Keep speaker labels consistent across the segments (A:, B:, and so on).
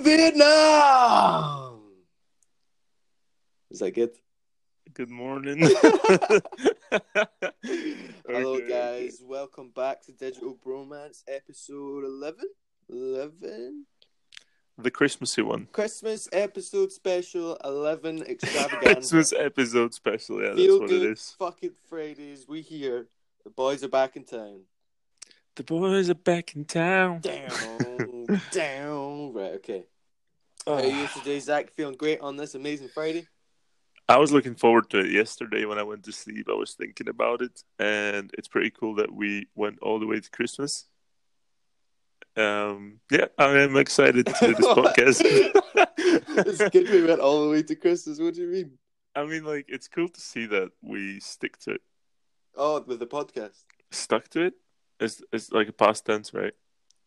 A: Vietnam. Is that good?
B: Good morning.
A: Hello, guys. Welcome back to Digital Bromance, episode 11. 11?
B: The Christmassy one.
A: Christmas episode special 11 extravaganza.
B: Christmas episode special. Yeah, that's
A: Feel
B: what
A: good
B: it is.
A: fucking Fridays. We here. The boys are back in town.
B: The boys are back in town.
A: Down, down. Right, okay. Oh. How are you today, Zach? Feeling great on this amazing Friday?
B: I was looking forward to it yesterday when I went to sleep. I was thinking about it, and it's pretty cool that we went all the way to Christmas. Um, yeah, I am excited to do this podcast.
A: it's good we went all the way to Christmas. What do you mean?
B: I mean, like, it's cool to see that we stick to it.
A: Oh, with the podcast.
B: Stuck to it? It's, it's like a past tense, right?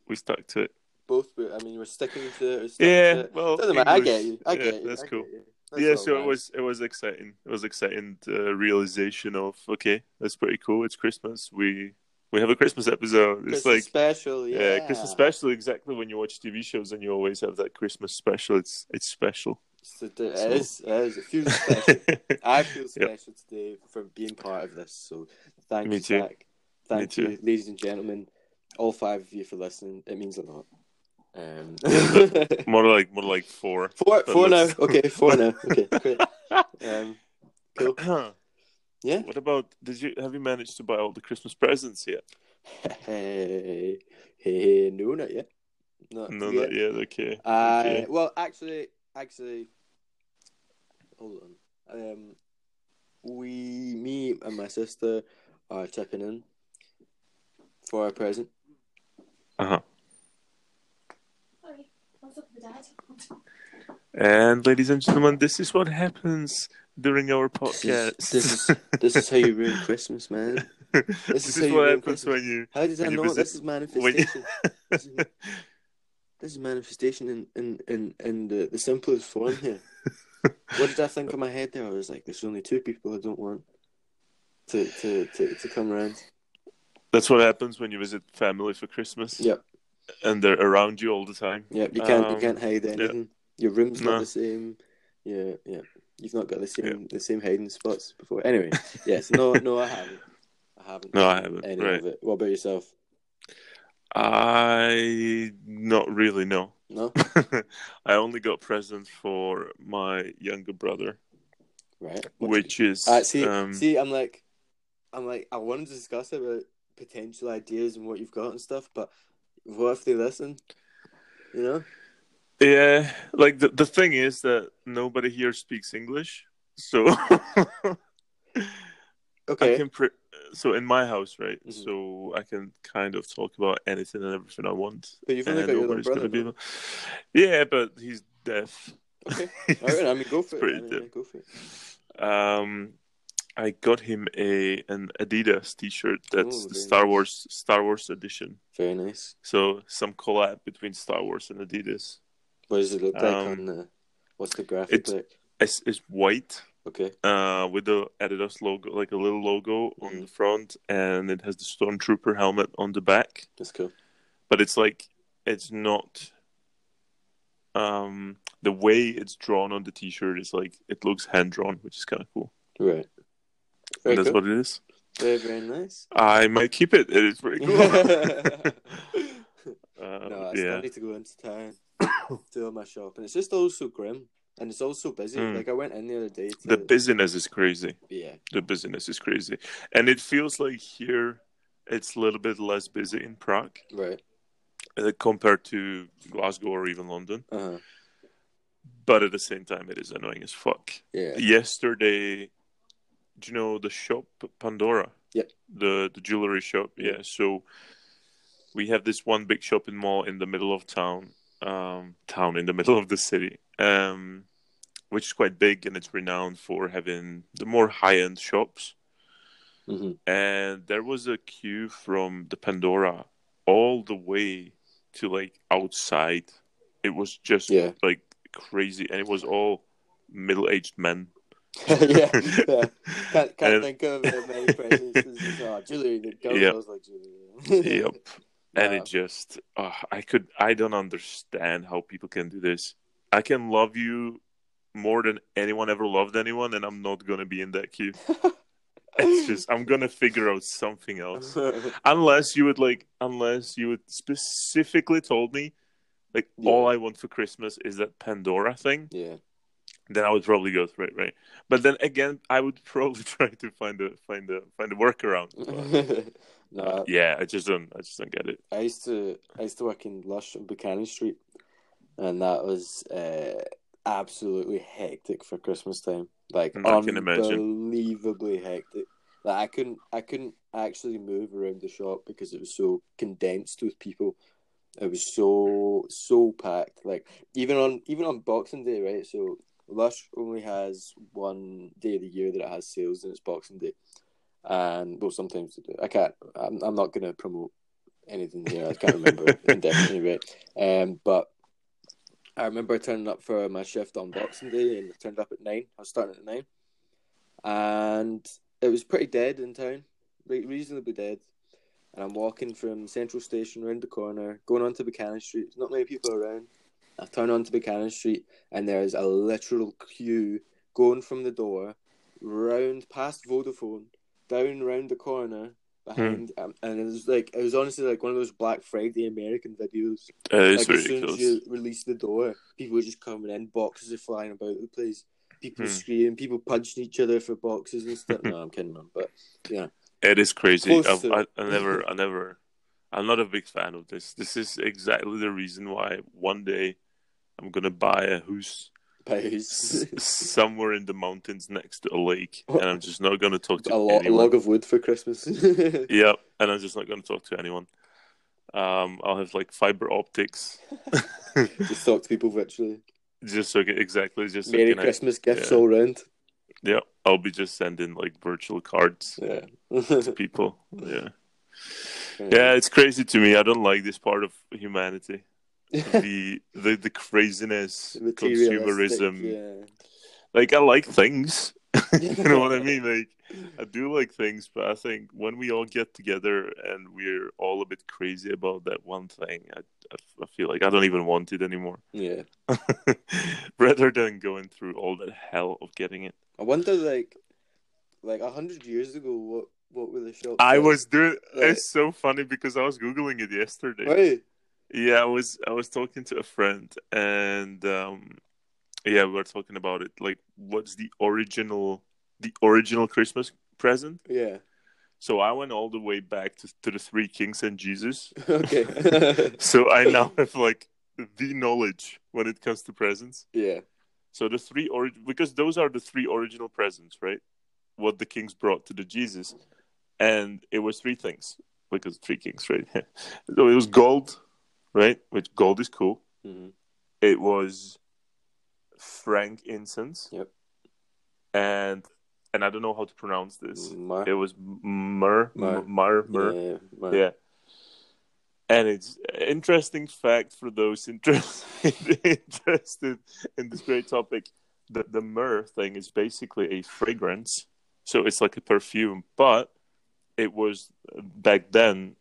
B: We stuck to it.
A: Both, I mean, we're sticking to we're sticking
B: Yeah,
A: to it.
B: well,
A: Doesn't matter. I get you. I
B: yeah,
A: get you.
B: That's
A: I
B: cool.
A: you. That's
B: yeah, so it was it was exciting. It was exciting uh, realization of okay, that's pretty cool. It's Christmas. We we have a Christmas episode. It's
A: Christmas
B: like
A: special. Yeah,
B: yeah, Christmas special. Exactly when you watch TV shows and you always have that Christmas special. It's it's special.
A: So it
B: So-
A: is. It is. It feels special. I feel
B: Yep.
A: special today for being part of this. So thank
B: Me
A: you,
B: too.
A: Zach. Thank
B: too.
A: you, ladies and gentlemen, all five of you for listening. It means a lot. Um,
B: more like more like four.
A: four, four now. Okay, four now. Okay, great. Um, cool. Yeah.
B: What about did you have you managed to buy all the Christmas presents yet?
A: Hey, hey, no, not yet. Not
B: No,
A: yet.
B: not yet. Okay.
A: Uh,
B: okay.
A: Well, actually, actually, hold on. Um, we, me, and my sister are chipping in for a present.
B: Uh huh.
C: Sorry, what's up with dad?
B: And ladies and gentlemen, this is what happens during our podcast.
A: This is- this is- This is how you ruin Christmas, man.
B: this
A: is
B: is,
A: how you
B: what happens
A: Christmas.
B: when you
A: How did I
B: When you
A: know?
B: visit-
A: This is
B: when you-
A: manifestation. this, is, this is manifestation in in in, in the, the simplest form here. what did I think in my head there? I was like, there's only two people I don't want to to to, to come around.
B: That's what happens when you visit family for Christmas.
A: Yep.
B: And they're around you all the time.
A: Yeah, you can't you
B: Um,
A: can't hide anything. Your room's not
B: No.
A: the same. Yeah, yeah. You've not got the same the same hiding spots before. Anyway, yes, no, no, I haven't. I haven't.
B: No, I haven't,
A: Any
B: right.
A: of it. What about yourself?
B: I not really no.
A: No,
B: I only got presents for my younger brother,
A: right? What
B: which is
A: Uh, see,
B: um,
A: see, I'm like, I'm like, I want to discuss about potential ideas and what you've got and stuff, but what if they listen? You know?
B: yeah. Like the the thing is that nobody here speaks English, so
A: okay.
B: I can. Pre- so in my house, right?
A: Mhm.
B: So I can kind of talk about anything and everything I want.
A: But you've only got your brother.
B: be Yeah, but he's deaf.
A: Okay. All right. I mean, go for it.
B: pretty
A: I mean, go for it.
B: Um, I got him a an Adidas T-shirt that's
A: Oh,
B: the Star
A: nice.
B: Wars Star Wars edition.
A: Very nice.
B: So some collab between Star Wars and Adidas.
A: What does it look like
B: Um,
A: on the? What's the graphic
B: it's-
A: like?
B: It's, it's white
A: Okay.
B: uh, with the Adidas logo, like a little logo on
A: Mhm.
B: the front, and it has the Stormtrooper helmet on the back.
A: That's cool.
B: But it's like it's not. Um, the way it's drawn on the T-shirt is like it looks hand drawn, which is kind of cool.
A: Right.
B: And
A: Very
B: that's
A: cool.
B: what it is.
A: Very very nice.
B: I might keep it. It is pretty cool. Uh,
A: no, I
B: yeah.
A: still need to go into town, do all my shopping. It's just all so grim, and it's all so busy.
B: Mm.
A: Like I went in the other day. To,
B: The busyness is crazy.
A: yeah,
B: The busyness is crazy, and it feels like here it's a little bit less busy in Prague
A: right.
B: uh, compared to Glasgow or even London.
A: Uh huh.
B: But at the same time, it is annoying as fuck.
A: Yeah.
B: Yesterday, do you know the shop Pandora?
A: Yep.
B: The the jewelry shop. Yeah. So we have this one big shopping mall in the middle of town, um, town in the middle of the city, um, which is quite big and it's renowned for having the more high end shops.
A: hmm
B: And there was a queue from the Pandora all the way to like outside. It was just
A: Yeah.
B: like crazy, and it was all middle aged men.
A: yeah, yeah. Can't, can't
B: And-
A: think of uh, many presents. Oh, Julie, the girl
B: Yep.
A: like Julie.
B: yep. and
A: Wow.
B: it just uh, I could I don't understand how people can do this. I can love you more than anyone ever loved anyone, and I'm not gonna be in that queue. It's just I'm gonna figure out something else. Unless you would like, unless you would specifically told me, like
A: Yeah.
B: all I want for Christmas is that Pandora thing,
A: yeah.
B: Then I would probably go through it, right? But then again, I would probably try to find a find a find a workaround. But,
A: no,
B: uh, yeah, I just don't, I just don't get it.
A: I used to I used to work in Lush on Buchanan Street, and that was uh, absolutely hectic for Christmas time. Like
B: I can imagine.
A: unbelievably hectic. Like I couldn't I couldn't actually move around the shop because it was so condensed with people. It was so so packed. Like even on even on Boxing Day, right? So Lush only has one day of the year that it has sales, and it's Boxing Day. And well, sometimes I can't. I'm, I'm not going to promote anything here. I can't remember indefinitely, right? Um, but I remember turning up for my shift on Boxing Day, and I turned up at nine. I was starting at nine, and it was pretty dead in town, re- reasonably dead. And I'm walking from Central Station round the corner, going onto Buchanan Street. There's not many people around. I turn onto Buchanan Street, and there's a literal queue going from the door, round past Vodafone, down round the corner behind, um, and it was like it was honestly like one of those Black Friday American videos.
B: Uh, it's
A: like as soon as you release the door, people are just coming in, boxes are flying about the place, people
B: Hmm.
A: screaming, people punching each other for boxes and stuff. no, I'm kidding, man, but yeah,
B: It is crazy. I, I never, I never, I'm not a big fan of this. This is exactly the reason why one day I'm gonna buy a house s-
A: pies.
B: somewhere in the mountains next to a lake, and I'm just not gonna talk to
A: a, lo- a
B: anyone.
A: log of wood for Christmas.
B: Yeah, and I'm just not gonna talk to anyone. Um, I'll have like fiber optics,
A: just talk to people virtually.
B: just so I exactly just so I
A: Merry
B: have-
A: Christmas gifts
B: yeah.
A: all round.
B: yeah, I'll be just sending like virtual cards
A: Yeah.
B: to people. Yeah, yeah, it's crazy to me. I don't like this part of humanity. The the the craziness, consumerism.
A: Yeah.
B: Like I like things, you know what I mean? Like I do like things, but I think when we all get together and we're all a bit crazy about that one thing, I I, I feel like I don't even want it anymore.
A: Yeah.
B: Rather than going through all that hell of getting it.
A: I wonder, like, like a hundred years ago, what what were the shops?
B: I
A: like?
B: was doing.
A: Right.
B: It's so funny because I was googling it yesterday.
A: Right.
B: Yeah, I was I was talking to a friend and um yeah, we were talking about it. Like what's the original the original Christmas present?
A: Yeah.
B: So I went all the way back to, to the three kings and Jesus.
A: okay.
B: So I now have like the knowledge when it comes to presents.
A: yeah.
B: So the three or because those are the three original presents, right? What the kings brought to the Jesus. And it was three things. Because three kings, right? so it was gold, right? Which gold is cool.
A: hmm
B: It was frankincense.
A: Yep.
B: And and I don't know how to pronounce this.
A: Mar-
B: It was myrrh,
A: Myrrh.
B: myrrh, myrrh.
A: Yeah.
B: Yeah. And it's interesting fact for those interested interested in this great topic. The the myrrh thing is basically a fragrance, so it's like a perfume, but it was back then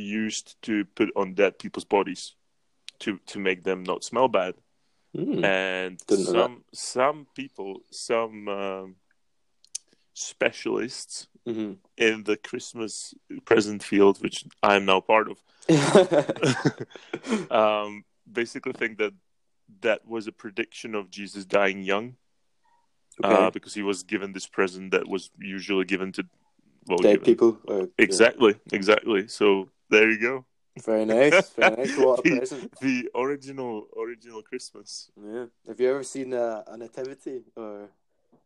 B: used to put on dead people's bodies to to make them not smell bad.
A: Mm.
B: And some some people, some um, specialists
A: hmm
B: in the Christmas present field, which I'm now part of, um, basically think that that was a prediction of Jesus dying young, uh, because he was given this present that was usually given to well,
A: Dead
B: given-
A: people. or-
B: Exactly, exactly. So there you go.
A: Very nice. Very nice. What a
B: The-
A: present.
B: The original original Christmas.
A: Yeah. Have you ever seen a, a nativity or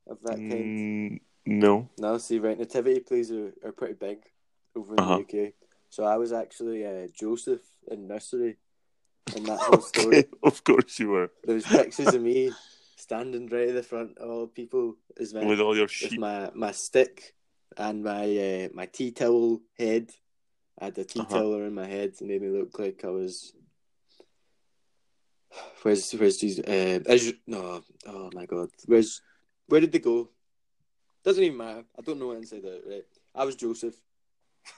A: of that kind?
B: Mm, no.
A: No, see, right, nativity plays are, are pretty big over in
B: Uh-huh.
A: the UK. So I was actually uh, Joseph in nursery in that whole story.
B: Okay, of course you were
A: There was pictures of me standing right at the front of all people as my,
B: with all your
A: with
B: sheep.
A: my, my stick and my uh, my tea towel head. I had a tea
B: Uh-huh.
A: towel around my head to make me look like I was. Where's where's Jesus? Uh, Israel, no, oh my God, where's where did they go? Doesn't even matter. I don't know what inside out. Right, I was Joseph.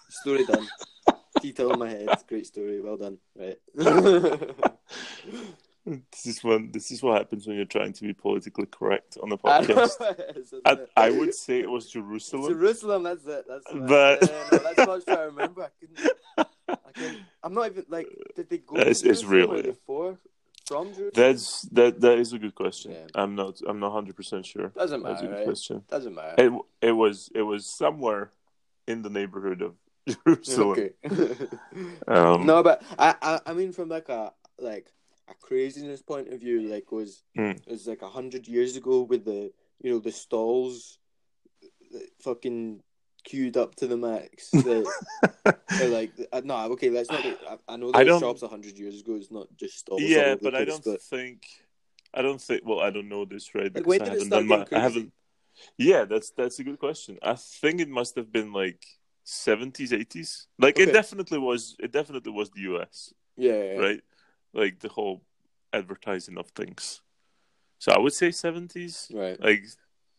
A: Story done. Detail in my head. Great story. Well done. Right.
B: This is when this is what happens when you're trying to be politically correct on
A: I, know,
B: podcast.
A: isn't
B: I. I would say it was Jerusalem.
A: Jerusalem. That's it. That's it.
B: But-
A: yeah, no, that's what I was trying to remember. I couldn't. I couldn't. I'm not even like. Did they go?
B: It's-
A: to
B: it's really-
A: for from Jerusalem?
B: That's that. That is a good question.
A: Yeah.
B: I'm not. I'm not hundred percent sure.
A: doesn't
B: That's a
A: matter.
B: good
A: Right?
B: question.
A: Doesn't matter.
B: It it was it was somewhere in the neighborhood of Jerusalem.
A: Okay.
B: Um,
A: no, but I, I I mean from like a like a craziness point of view, like was
B: Hmm.
A: was like a hundred years ago with the you know the stalls, that fucking queued up to the max. The, like uh, no, okay, let's not. I, I know
B: I
A: those shops a hundred years ago. It's not just stalls.
B: yeah,
A: the
B: but I don't think. I don't think. Well, I don't know this right because
A: when
B: I haven't done my.
A: getting
B: I
A: crazy?
B: haven't. Yeah, that's that's a good question. I think it must have been like seventies, eighties. Like it definitely was. It definitely was the U.S.
A: Yeah, yeah.
B: right? Like the whole advertising of things. So I would say seventies,
A: Right.
B: like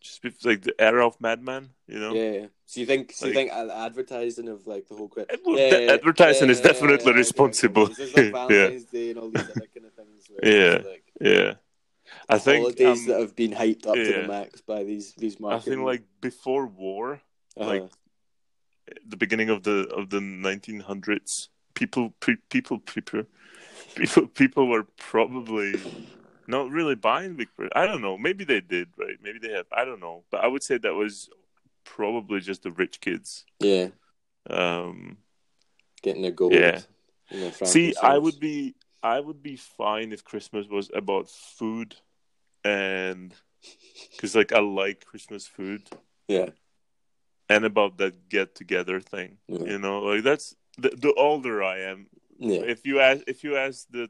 B: just like the era of Mad Men, you know.
A: Yeah, yeah. So you think? So you think advertising of like the whole quit?
B: It will- the advertising is definitely responsible.
A: Like
B: Yeah.
A: Valentine's Day and all these other kind of things.
B: Yeah.
A: Like
B: Yeah, I think
A: holidays
B: um,
A: that have been hyped up to the max by these these
B: I think like before war,
A: uh-huh.
B: like the beginning of the of the 1900s, people pe- people people people people were probably not really buying Big Bird. I don't know. Maybe they did, right? Maybe they have. I don't know. But I would say that was probably just the rich kids.
A: yeah,
B: Um,
A: getting their gold.
B: Yeah.
A: their
B: see, I would be I would be fine if Christmas was about food and because like I like Christmas food
A: Yeah,
B: and about that get together thing.
A: Yeah.
B: You know, like that's the, the older I am.
A: Yeah.
B: If you ask, if you ask the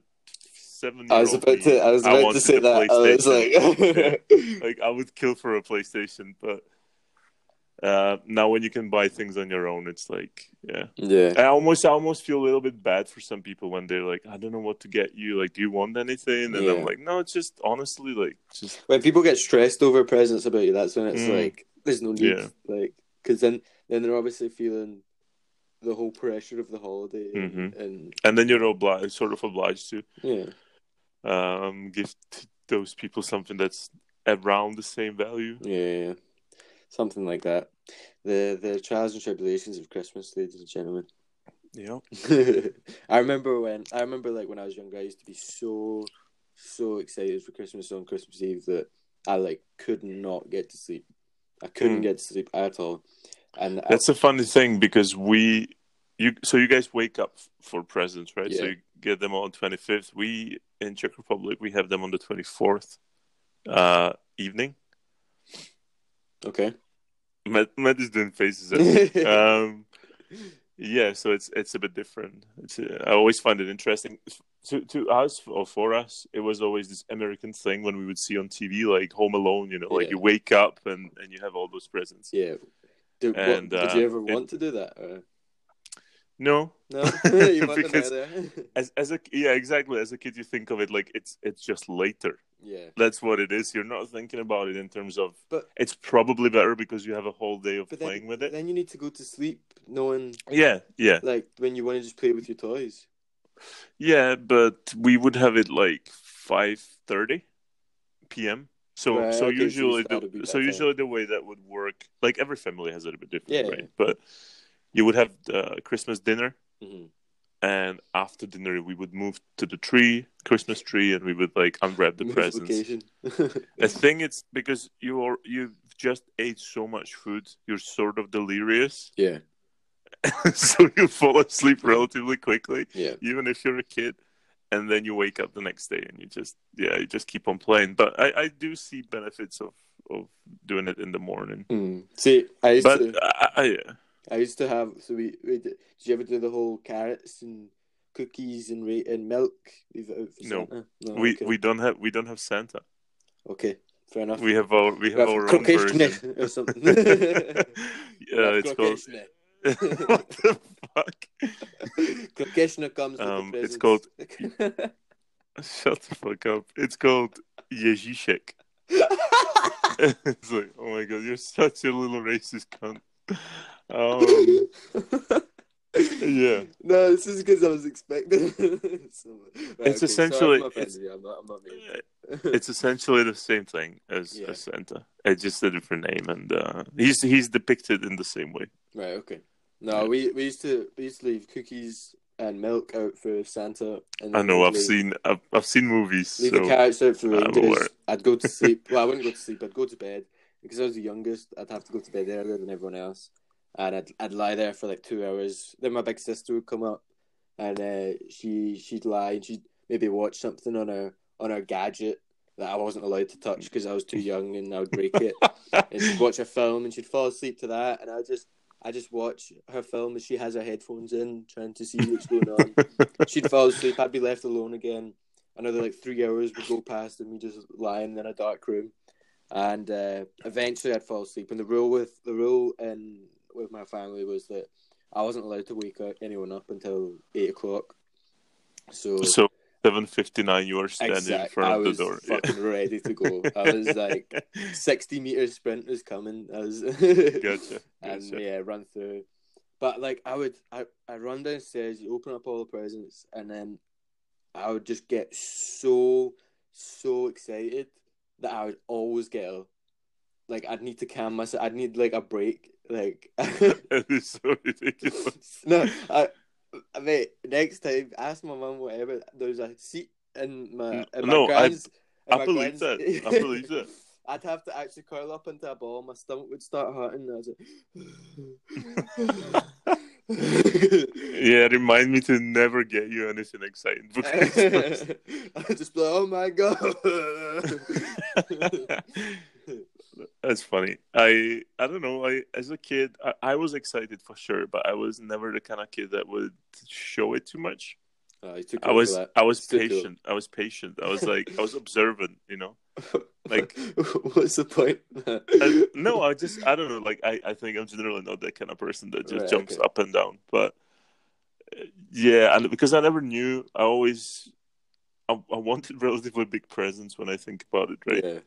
B: seven,
A: I was about to. I was about to say that. I was like,
B: like I would kill for a PlayStation, but uh, now when you can buy things on your own, it's like, yeah.
A: yeah,
B: I almost, I almost feel a little bit bad for some people when they're like, I don't know what to get you. Like, do you want anything? And
A: Yeah.
B: I'm like, no, it's just honestly, like, just
A: when people get stressed over presents about you, that's when it's
B: Mm.
A: like there's no need,
B: Yeah.
A: like because then then they're obviously feeling the whole pressure of the holiday, and,
B: Mhm.
A: and
B: and then you're obliged, sort of obliged to
A: yeah,
B: um, give t- those people something that's around the same value.
A: yeah, yeah, something like that. The the trials and tribulations of Christmas, ladies and gentlemen.
B: Yeah.
A: I remember when I remember like when I was younger, I used to be so so excited for Christmas on Christmas Eve that I like could not get to sleep. I couldn't
B: Hmm.
A: get to sleep at all, and I-
B: That's a funny thing because we, you, so you guys wake up for presents, right? So you get them on twenty fifth. We in Czech Republic we have them on the twenty fourth uh, evening.
A: okay.
B: Matt, Matt is doing faces um, yeah, so it's it's a bit different. It's uh, I always find it interesting. To to us or for us, it was always this American thing when we would see on TV like Home Alone. You know, like
A: Yeah.
B: you wake up and and you have all those presents.
A: Yeah. Did, what-
B: And,
A: did you
B: uh,
A: ever
B: it-
A: want to do that? Or...
B: No,
A: No, you
B: Because- as as a yeah exactly. As a kid you think of it like it's it's just later.
A: Yeah,
B: that's what it is. You're not thinking about it in terms of
A: But-
B: it's probably better because you have a whole day of
A: but then,
B: playing with it.
A: then you need to go to sleep knowing
B: yeah yeah.
A: like when you want to just play with your toys.
B: yeah but we would have it like 5:30 p.m. so
A: Right,
B: so
A: okay,
B: usually
A: started
B: the, so
A: time.
B: usually the way that would work like every family has it a bit different
A: Yeah,
B: right? but you would have the Christmas dinner
A: hmm
B: and after dinner we would move to the tree Christmas tree and we would like unwrap the presents. I think it's because you are you've just ate so much food, you're sort of delirious,
A: yeah,
B: so you fall asleep relatively quickly,
A: yeah,
B: even if you're a kid, and then you wake up the next day and you just yeah you just keep on playing. But I, I do see benefits of of doing it in the morning.
A: mm. See, I used
B: But
A: to,
B: I, I, yeah.
A: I used to have. So we, we did, did you ever do the whole carrots and cookies and and milk? Leave it out for
B: No.
A: No,
B: we
A: okay.
B: we don't have we don't have Santa.
A: okay, fair enough.
B: We have our we have
A: have
B: our own version.
A: Or something.
B: yeah, it's called. What the fuck?
A: Krokeshne comes with
B: Um, it's
A: called.
B: Shut the fuck up. It's called Ježíšek. it's like, oh my god, you're such a little racist cunt. Um, Yeah.
A: No, this is because I was expecting. so, right,
B: It's
A: okay,
B: essentially-
A: Sorry, I'm,
B: it's-
A: I'm not. I'm not.
B: It's essentially the same thing as,
A: Yeah.
B: as Santa. It's just a different name, and uh, he's he's depicted in the same way.
A: right. Okay. No, we we used to we used to leave cookies and milk out for Santa. And
B: I know. I've
A: leave-
B: seen I've, I've seen movies.
A: Leave
B: so
A: the carrots out for reindeers. I'd go to sleep. Well, I wouldn't go to sleep. I'd go to bed because I was the youngest. I'd have to go to bed earlier than everyone else, and I'd I'd lie there for like two hours. Then my big sister would come up, and uh, she she'd lie and she'd maybe watch something on her on her gadget that I wasn't allowed to touch because I was too young and I would break it. and she'd watch a film and she'd fall asleep to that, and I just. I just watch her film as she has her headphones in, trying to see what's going on. She'd fall asleep. I'd be left alone again. Another like three hours would go past and me just lying in a dark room. And uh, eventually, I'd fall asleep. And the rule with the rule in with my family was that I wasn't allowed to wake anyone up until eight o'clock. So,
B: so seven fifty nine, you were standing in
A: exact,
B: front
A: I
B: of the door. Yeah.
A: fucking ready to go. I was like, sixty meter sprint was coming. I was
B: gotcha.
A: and
B: gotcha.
A: yeah, run through. But like I would, I I run downstairs, you open up all the presents, and then I would just get so so excited that I would always get a, like I'd need to calm myself. I'd need like a break. Like
B: is so ridiculous.
A: no, I mate, next time ask my mum whatever. There's a seat in my in
B: No, I-
A: grand's.
B: I
A: my
B: believe
A: grand's-
B: that. I believe that.
A: I'd have to actually curl up into a ball. My stomach would start hurting. I was like,
B: Yeah, remind me to never get you anything exciting for Christmas.
A: I'd just be like, oh my god.
B: That's funny. I I don't know. I as a kid, I, I was excited for sure, but I was never the kind of kid that would show it too much.
A: took
B: I was I was patient. I was patient. I was like I was observant. You know. like-
A: what's the point?
B: I, no, I just I don't know. Like I, I think I'm generally not that kind of person that just
A: Right,
B: jumps
A: okay.
B: up and down. But uh, yeah, and because I never knew, I always I, I wanted relatively big presents when I think about it, right?
A: Yeah,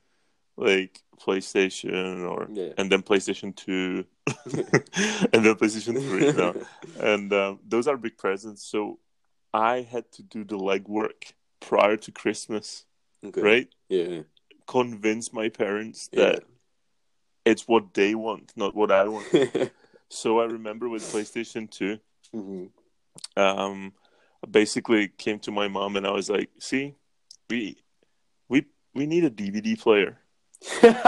B: Like PlayStation or
A: yeah.
B: and then PlayStation Two, and then PlayStation Three. No. and um, those are big presents. So I had to do the legwork prior to Christmas,
A: Okay.
B: right?
A: Yeah.
B: Convince my parents
A: Yeah.
B: that it's what they want, not what I want. So I remember with PlayStation 2,
A: Mhm.
B: um, I basically came to my mom and I was like, "See, we we we need a DVD player.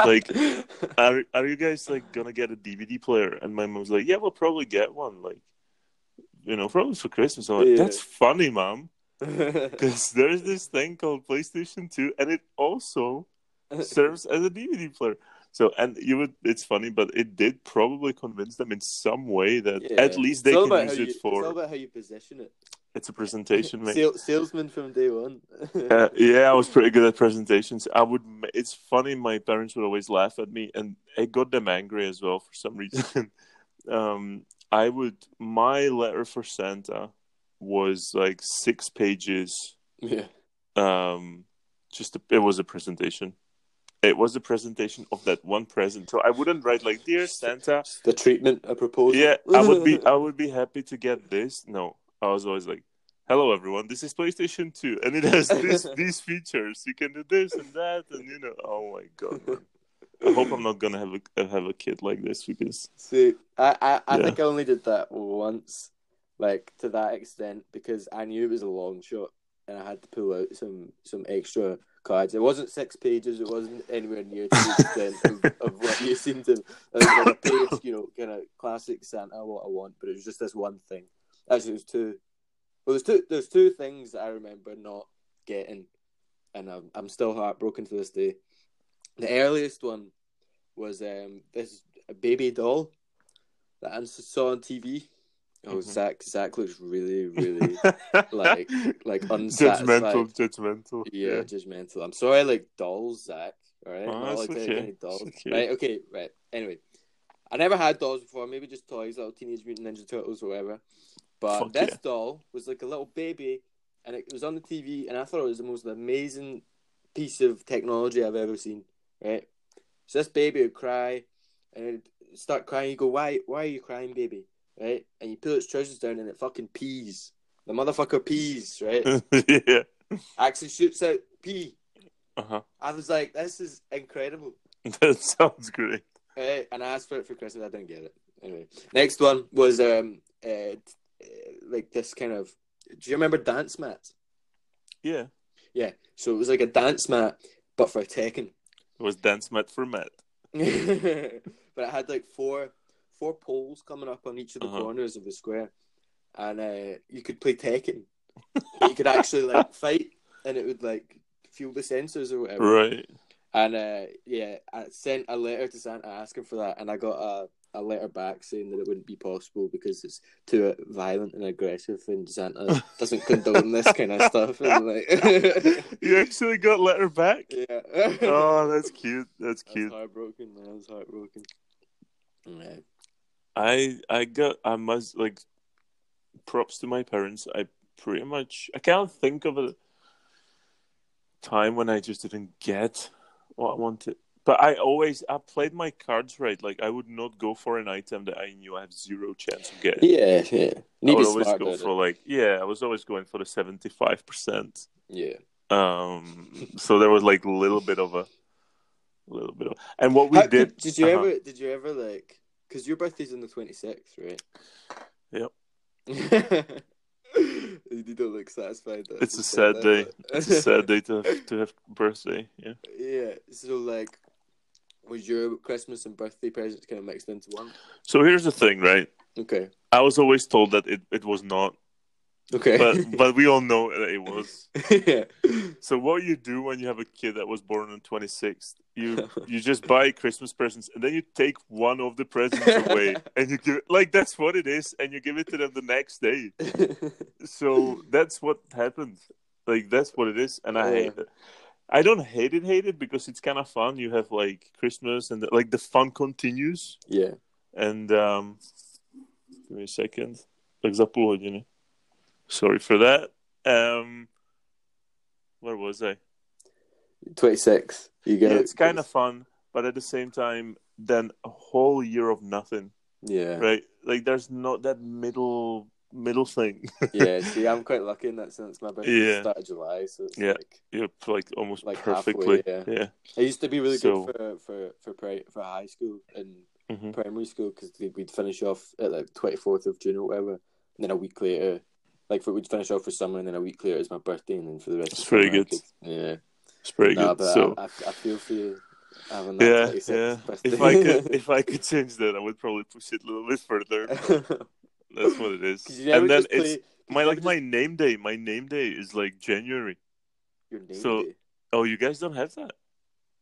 B: Like- Are are you guys like gonna get a DVD player?" And my mom's like, "Yeah, we'll probably get one. Like, you know, probably for Christmas." I'm like,
A: Yeah.
B: "That's funny, mom, because there's this thing called PlayStation 2, and it also serves as a DVD player." So, and you would, it's funny, but it did probably convince them in some way that
A: Yeah.
B: at least they
A: It's
B: can use it
A: you- It's
B: for
A: all about how you position it.
B: It's a presentation, mate.
A: Sale, salesman from day one.
B: Uh, yeah, I was pretty good at presentations. I would. It's funny. My parents would always laugh at me, and it got them angry as well for some reason. um, I would. My letter for Santa was like six pages.
A: yeah.
B: Um, just a, it was a presentation. It was a presentation of that one present. So I wouldn't write like, "Dear Santa."
A: The treatment, a proposal.
B: Yeah, I would be. I would be happy to get this. No, I was always like, "Hello, everyone. This is PlayStation 2, and it has this, these features. You can do this and that, and you know." Oh my god! Man. I hope I'm not gonna have a uh, have a kid like this because
A: See, I, I, I
B: Yeah.
A: think I only did that once, like to that extent, because I knew it was a long shot, and I had to pull out some some extra cards. It wasn't six pages. It wasn't anywhere near to the extent of, of what you seem to. It was like a page, you know, kind of classic Santa, what I want. But it was just this one thing. Actually, it was two. Well, there's two. There's two things that I remember not getting, and I'm I'm still heartbroken to this day. The earliest one was um this baby doll that I saw on TV. Oh,
B: Mhm.
A: Zach! Zach looks really, really like- like unsatisfied.
B: judgmental, judgmental.
A: yeah, judgmental. I'm sorry, like dolls, Zach. All right,
B: Oh,
A: like
B: okay.
A: any dolls.
B: Okay.
A: Right? Okay, right. Anyway, I never had dolls before. Maybe just toys, little Teenage Mutant Ninja Turtles or whatever. But
B: Fuck
A: this
B: yeah.
A: doll was like a little baby, and it was on the TV, and I thought it was the most amazing piece of technology I've ever seen. Right? So this baby would cry, and it'd start crying. You go, why? Why are you crying, baby? right? And you pull its trousers down and it fucking pees. The motherfucker pees, right?
B: yeah.
A: Actually shoots out pee.
B: Uh huh.
A: I was like, this is incredible.
B: That sounds great.
A: Right? And I asked for it for Christmas. I didn't get it. Anyway, next one was um uh, uh, like this kind of. Do you remember dance mats?
B: Yeah.
A: Yeah. So it was like a dance mat, but for Tekken.
B: It was dance mat for Matt.
A: but it had like four four poles coming up on each of the
B: Uh-huh.
A: corners of the square, and uh, you could play Tekken. you could actually like fight, and it would like fuel the sensors or whatever.
B: Right.
A: And uh, yeah, I sent a letter to Santa asking for that, and I got a, a letter back saying that it wouldn't be possible because it's too violent and aggressive, and Santa doesn't condone this kind of stuff. And like,
B: You actually got letter back?
A: yeah.
B: Oh, that's cute. That's
A: I
B: cute.
A: was heartbroken. Man. I was heartbroken. Yeah.
B: I I got I must like props to my parents. I pretty much I can't think of a time when I just didn't get what I wanted. But I always I played my cards right. Like I would not go for an item that I knew I have zero chance of getting.
A: Yeah, yeah. You
B: I would always go for
A: it.
B: like yeah, I was always going for the seventy five percent.
A: Yeah.
B: Um so there was like a little bit of a little bit of and what we
A: How-
B: did
A: Did you
B: uh-huh.
A: ever? Did you ever like? Because your birthday's on the twenty sixth, right?
B: Yep.
A: you don't look satisfied. that
B: It's a sad
A: that,
B: day. It's a sad day to have, to have birthday. Yeah.
A: yeah. So like, was your Christmas and birthday presents kind of mixed into one?
B: So here's the thing, right?
A: Okay.
B: I was always told that it, it was not,
A: Okay.
B: but but we all know that it was.
A: yeah.
B: So what you do when you have a kid that was born on 26th, you you just buy Christmas presents and then you take one of the presents away and you give it like that's what it is and you give it to them the next day. So that's what happened. Like that's what it is, and I
A: Yeah.
B: hate it. I don't hate it, hate it because it's kind of fun. You have like Christmas and like the fun continues.
A: yeah.
B: And um, give me a second. Tak za půl. Sorry for that. Um, where was I?
A: Twenty six. You get
B: Yeah,
A: it.
B: it's kind of fun, but at the same time, then a whole year of nothing,
A: Yeah.
B: right? Like there's not that middle middle thing.
A: yeah. See, I'm quite lucky in that sense. My birthday
B: Yeah.
A: started July, so
B: Yeah.
A: like
B: You're like almost
A: Like
B: perfectly.
A: halfway,
B: yeah.
A: I used to be really
B: So-
A: good for for for pri- for high school and
B: Mhm.
A: primary school because we'd finish off at like twenty fourth of June or whatever, and then a week later, like for, we'd finish off for summer, and then a week later is my birthday, and then for the rest.
B: It's
A: of
B: pretty good.
A: could- yeah,
B: It's pretty
A: Nah,
B: good. So
A: I, I, I feel for you
B: yeah, yeah.
A: birthday.
B: If I could, if I could change that, I would probably push it a little bit further. That's what it is. And then
A: play,
B: it's my like
A: just-
B: my name day. My name day is like January.
A: your name
B: so-
A: day.
B: Oh, you guys don't have that?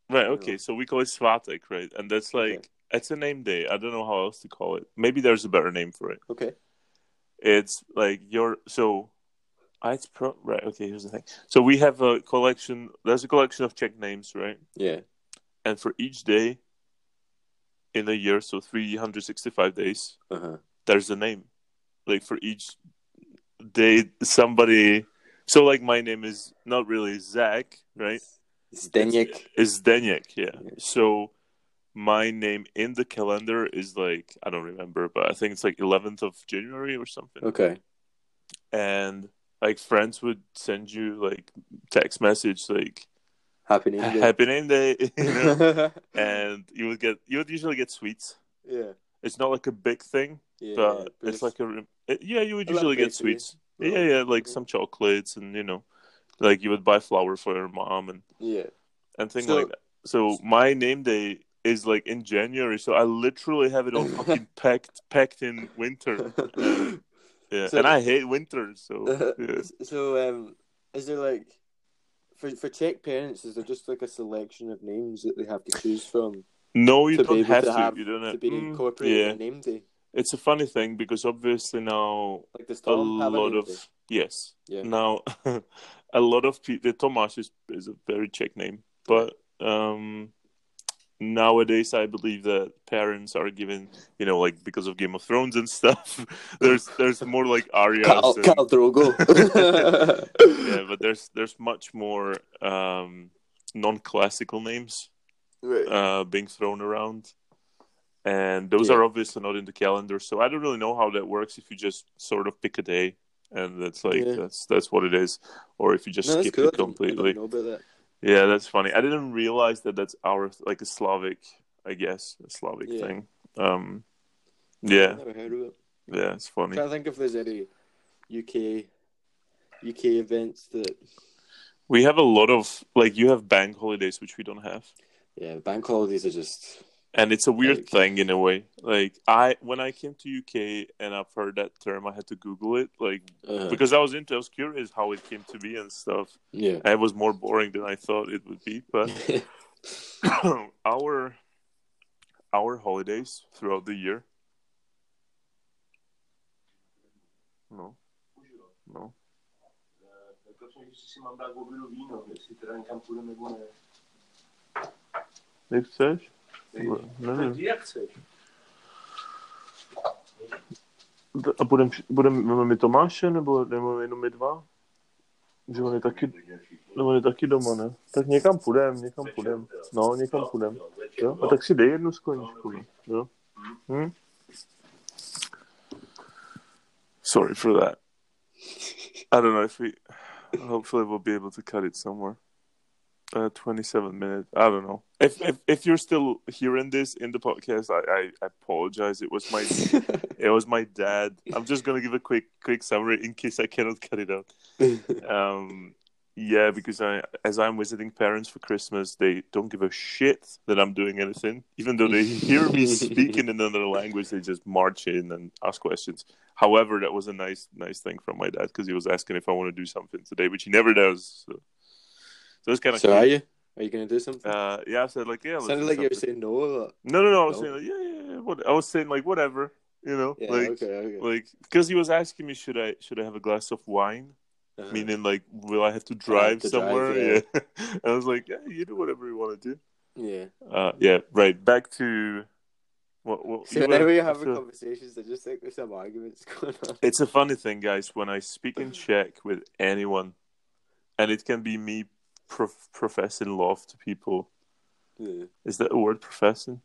B: Right.
A: No.
B: Okay. So we call it Svatek, right? And that's
A: Okay.
B: like it's a name day. I don't know how else to call it. Maybe there's a better name for it.
A: Okay.
B: It's like your so. I it's pro right. Okay. Here's the thing. So we have a collection. There's a collection of Czech names, right?
A: Yeah.
B: And for each day in a year, so 365 days,
A: Uh huh.
B: there's a name. Like for each day, somebody. So like my name is not really Zach, right?
A: Zdeněk.
B: Is Zdeněk, yeah.
A: Yeah.
B: So my name in the calendar is like I don't remember, but I think it's like 11th of January or something.
A: Okay.
B: And like friends would send you like text message like
A: Happy name day.
B: Happy Name Day, you know, and you would get you would usually get sweets.
A: yeah.
B: It's not like a big thing,
A: Yeah.
B: but it's like a it- yeah. You would usually get sweets. Yeah, yeah, like some chocolates and you know, like you would buy flour for your mom and
A: yeah.
B: and things
A: So-
B: like that. So my name day is like in January, so I literally have it all fucking packed packed in winter. And, yeah,
A: So-
B: and I hate winter, so yeah.
A: So, um, is there like for for Czech parents? Is there just like a selection of names that they have to choose from
B: no, you don't have
A: to have-
B: you don't have
A: to be
B: Mm,
A: incorporated
B: yeah,
A: in name day?
B: It's a funny thing because obviously now
A: Like
B: a lot of yes.
A: Yeah.
B: Now a lot of people. Tomasz is is a very Czech name, but um. Nowadays, I believe that parents are given, you know, like because of Game of Thrones and stuff. There's there's more like Arya.
A: Khal, Khal Drogo.
B: yeah, but there's there's much more um, non-classical names
A: right.
B: uh, being thrown around, and those
A: Yeah.
B: are obviously not in the calendar. So I don't really know how that works. If you just sort of pick a day, and that's like
A: Yeah.
B: that's that's what it is, or if you just
A: No,
B: skip
A: cool.
B: It completely.
A: didn't know about that.
B: Yeah, that's funny. I didn't realize that that's our like a Slavic, I guess, a Slavic
A: Yeah.
B: thing. Um, yeah,
A: I never heard of it.
B: yeah, it's funny.
A: I think if there's any UK UK events that
B: We have a lot of like you have bank holidays, which we don't have,
A: yeah bank holidays are just
B: and it's a weird
A: Like-
B: thing in a way. Like I, when I came to UK and I've heard that term, I had to Google it, like
A: uh,
B: because I was into, I was curious how it came to be and stuff.
A: yeah.
B: And it was more boring than I thought it would be, but our our holidays throughout the year. No, no.
D: Tak to nebo
B: Nevím.
D: jak chceš.
B: A budeme budem, my Tomáše, nebo, nebo jenom my dva? Že on je taky, no on je taky doma, ne? Tak někam půjdem, někam půjdem. No, někam půjdem. Jo? A tak si dej jednu skleničku. Jo? Hm? Sorry for that. I don't know if we. Hopefully, we'll be able to cut it somewhere. Uh, 27 minutes. I don't know. If if if you're still hearing this in the podcast, I, I, I apologize. It was my it was my dad. I'm just gonna give a quick quick summary in case I cannot cut it out. Um, yeah, because I as I'm visiting parents for Christmas, they don't give a shit that I'm doing anything. Even though they hear me speak in another language, they just march in and ask questions. However, that was a nice nice thing from my dad because he was asking if I want to do something today, which he never does. So, so it's kind of
A: so are you? Are you gonna do something?
B: uh, yeah, I said like, yeah.
A: Sounded like you were saying no. a lot.
B: No, no, no. I was
A: No?
B: saying like, yeah, yeah, yeah. What I was saying like, whatever, you know,
A: Yeah.
B: like,
A: okay. Okay.
B: like, because he was asking me, should I, should I have a glass of wine?
A: Uh-huh.
B: Meaning, like, will I have to drive
A: to drive,
B: somewhere?
A: yeah.
B: yeah. I was like, yeah, you do whatever you want to do.
A: yeah.
B: Uh, yeah, right. Back to what? what
A: So
B: you
A: whenever
B: were-
A: you're having
B: so-
A: conversations, I just think there's some arguments going on.
B: It's a funny thing, guys. When I speak in Czech with anyone, and it can be me prof- professing love to people.
A: Yeah.
B: Is that a word, professing?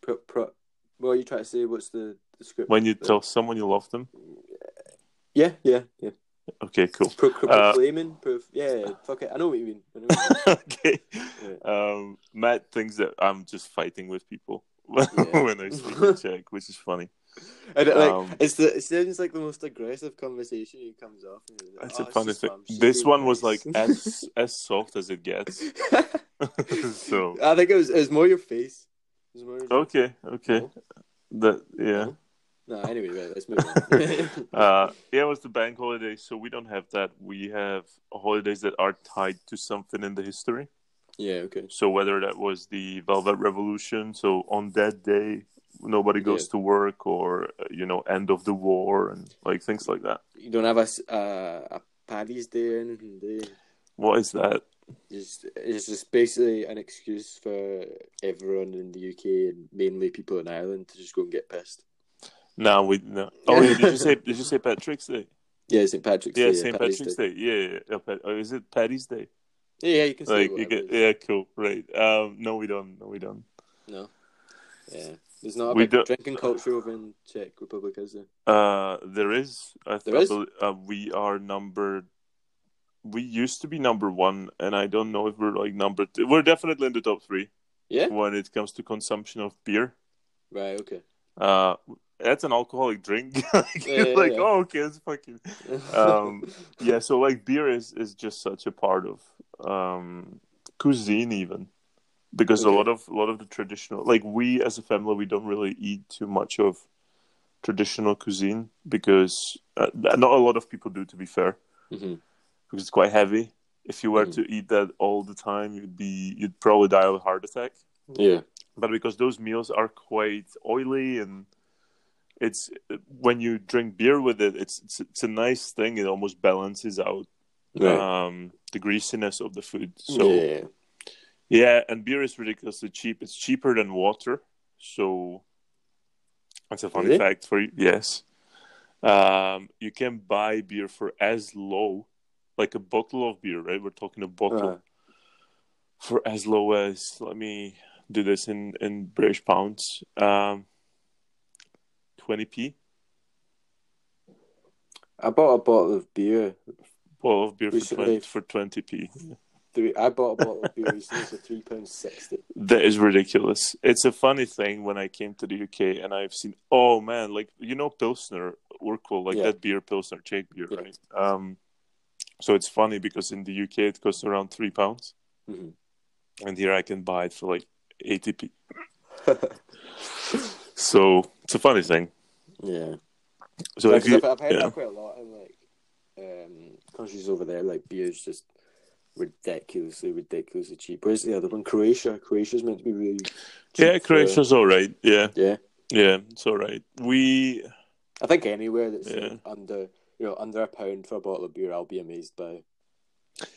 A: Pro, pro, what are you trying to say? What's the, the script?
B: When you tell someone you love them?
A: Yeah, yeah, yeah.
B: Okay, cool.
A: Pro, pro,
B: Uh,
A: proclaiming. Yeah, yeah, fuck it. I know what you mean. What you mean.
B: okay.
A: Yeah.
B: Um, Matt thinks that I'm just fighting with people
A: Yeah.
B: when I speak in Czech, which is funny.
A: And it, like
B: Um,
A: it's the it sounds like the most aggressive conversation he comes off. like,
B: That's
A: "Oh,
B: a funny thing. This one was like as as soft as it gets. so
A: I think it was it was more your face. More your
B: okay, okay.
A: No.
B: That yeah.
A: No, anyway, right, let's move on.
B: Uh, yeah, it was the bank holiday, so we don't have that. We have holidays that are tied to something in the history.
A: yeah, okay.
B: So whether that was the Velvet Revolution, so on that day nobody goes
A: Yeah.
B: to work, or you know, end of the war, and like things like that.
A: You don't have a uh, a Paddy's Day or anything, do you?
B: What is that?
A: It's, it's just basically an excuse for everyone in the UK and mainly people in Ireland to just go and get pissed.
B: No, we no. Oh, yeah, did you say did you say Patrick's Day?
A: Yeah, St. Patrick's Day.
B: Yeah,
A: Day.
B: St. Patrick's Day. Yeah, yeah, yeah. Oh, is it Paddy's Day?
A: Yeah, you can say
B: Like you get yeah, cool, right? Um, no, we don't. No, we don't.
A: No. Yeah. There's not a
B: We
A: big drinking culture over in Czech Republic, is there?
B: Uh, there is. I
A: There is?
B: uh, we are number. We used to be number one, and I don't know if we're like number. Two. We're definitely in the top three
A: Yeah?
B: when it comes to consumption of beer.
A: Right, okay.
B: Uh, that's an alcoholic drink. like,
A: Yeah, yeah,
B: like,
A: yeah.
B: oh, okay, it's fucking. Um, yeah, so like beer is is just such a part of um cuisine even because a lot of a lot of the traditional like we as a family we don't really eat too much of traditional cuisine because uh, not a lot of people do to be fair
A: Mhm.
B: because it's quite heavy if you were
A: Mhm.
B: to eat that all the time you'd be you'd probably die of a heart attack
A: Yeah.
B: but because those meals are quite oily and it's when you drink beer with it it's it's, it's a nice thing it almost balances out um the greasiness of the food so
A: yeah.
B: Yeah and beer is ridiculously cheap. It's cheaper than water so that's a funny fact for you. Yes. Um you can buy beer for as low like a bottle of beer right? We're talking a bottle
A: Uh,
B: for as low as let me do this in in British pounds. Um, twenty p.
A: I bought a bottle of beer.
B: bottle of beer for twenty for twenty p.
A: Three. I bought a bottle of beer recently for three pounds sixty.
B: That is ridiculous. It's a funny thing when I came to the UK and I've seen. Oh man, like you know Pilsner, Urquell, like
A: Yeah.
B: that beer Pilsner, Czech beer,
A: Yeah.
B: right? Um, so it's funny because in the UK it costs around three pounds,
A: Mhm.
B: and here I can buy it for like eighty p. So it's a funny thing.
A: yeah.
B: So
A: Yeah,
B: if you,
A: I've, I've heard
B: yeah.
A: that quite a lot in like um, countries over there. Like beer's just ridiculously, ridiculously cheap. Where's the other one? Croatia. Croatia's meant to be really. cheap
B: yeah,
A: for-
B: Croatia's all right. Yeah,
A: Yeah,
B: yeah, it's all right. We
A: I think anywhere that's
B: Yeah.
A: like, under you know under a pound for a bottle of beer, I'll be amazed by.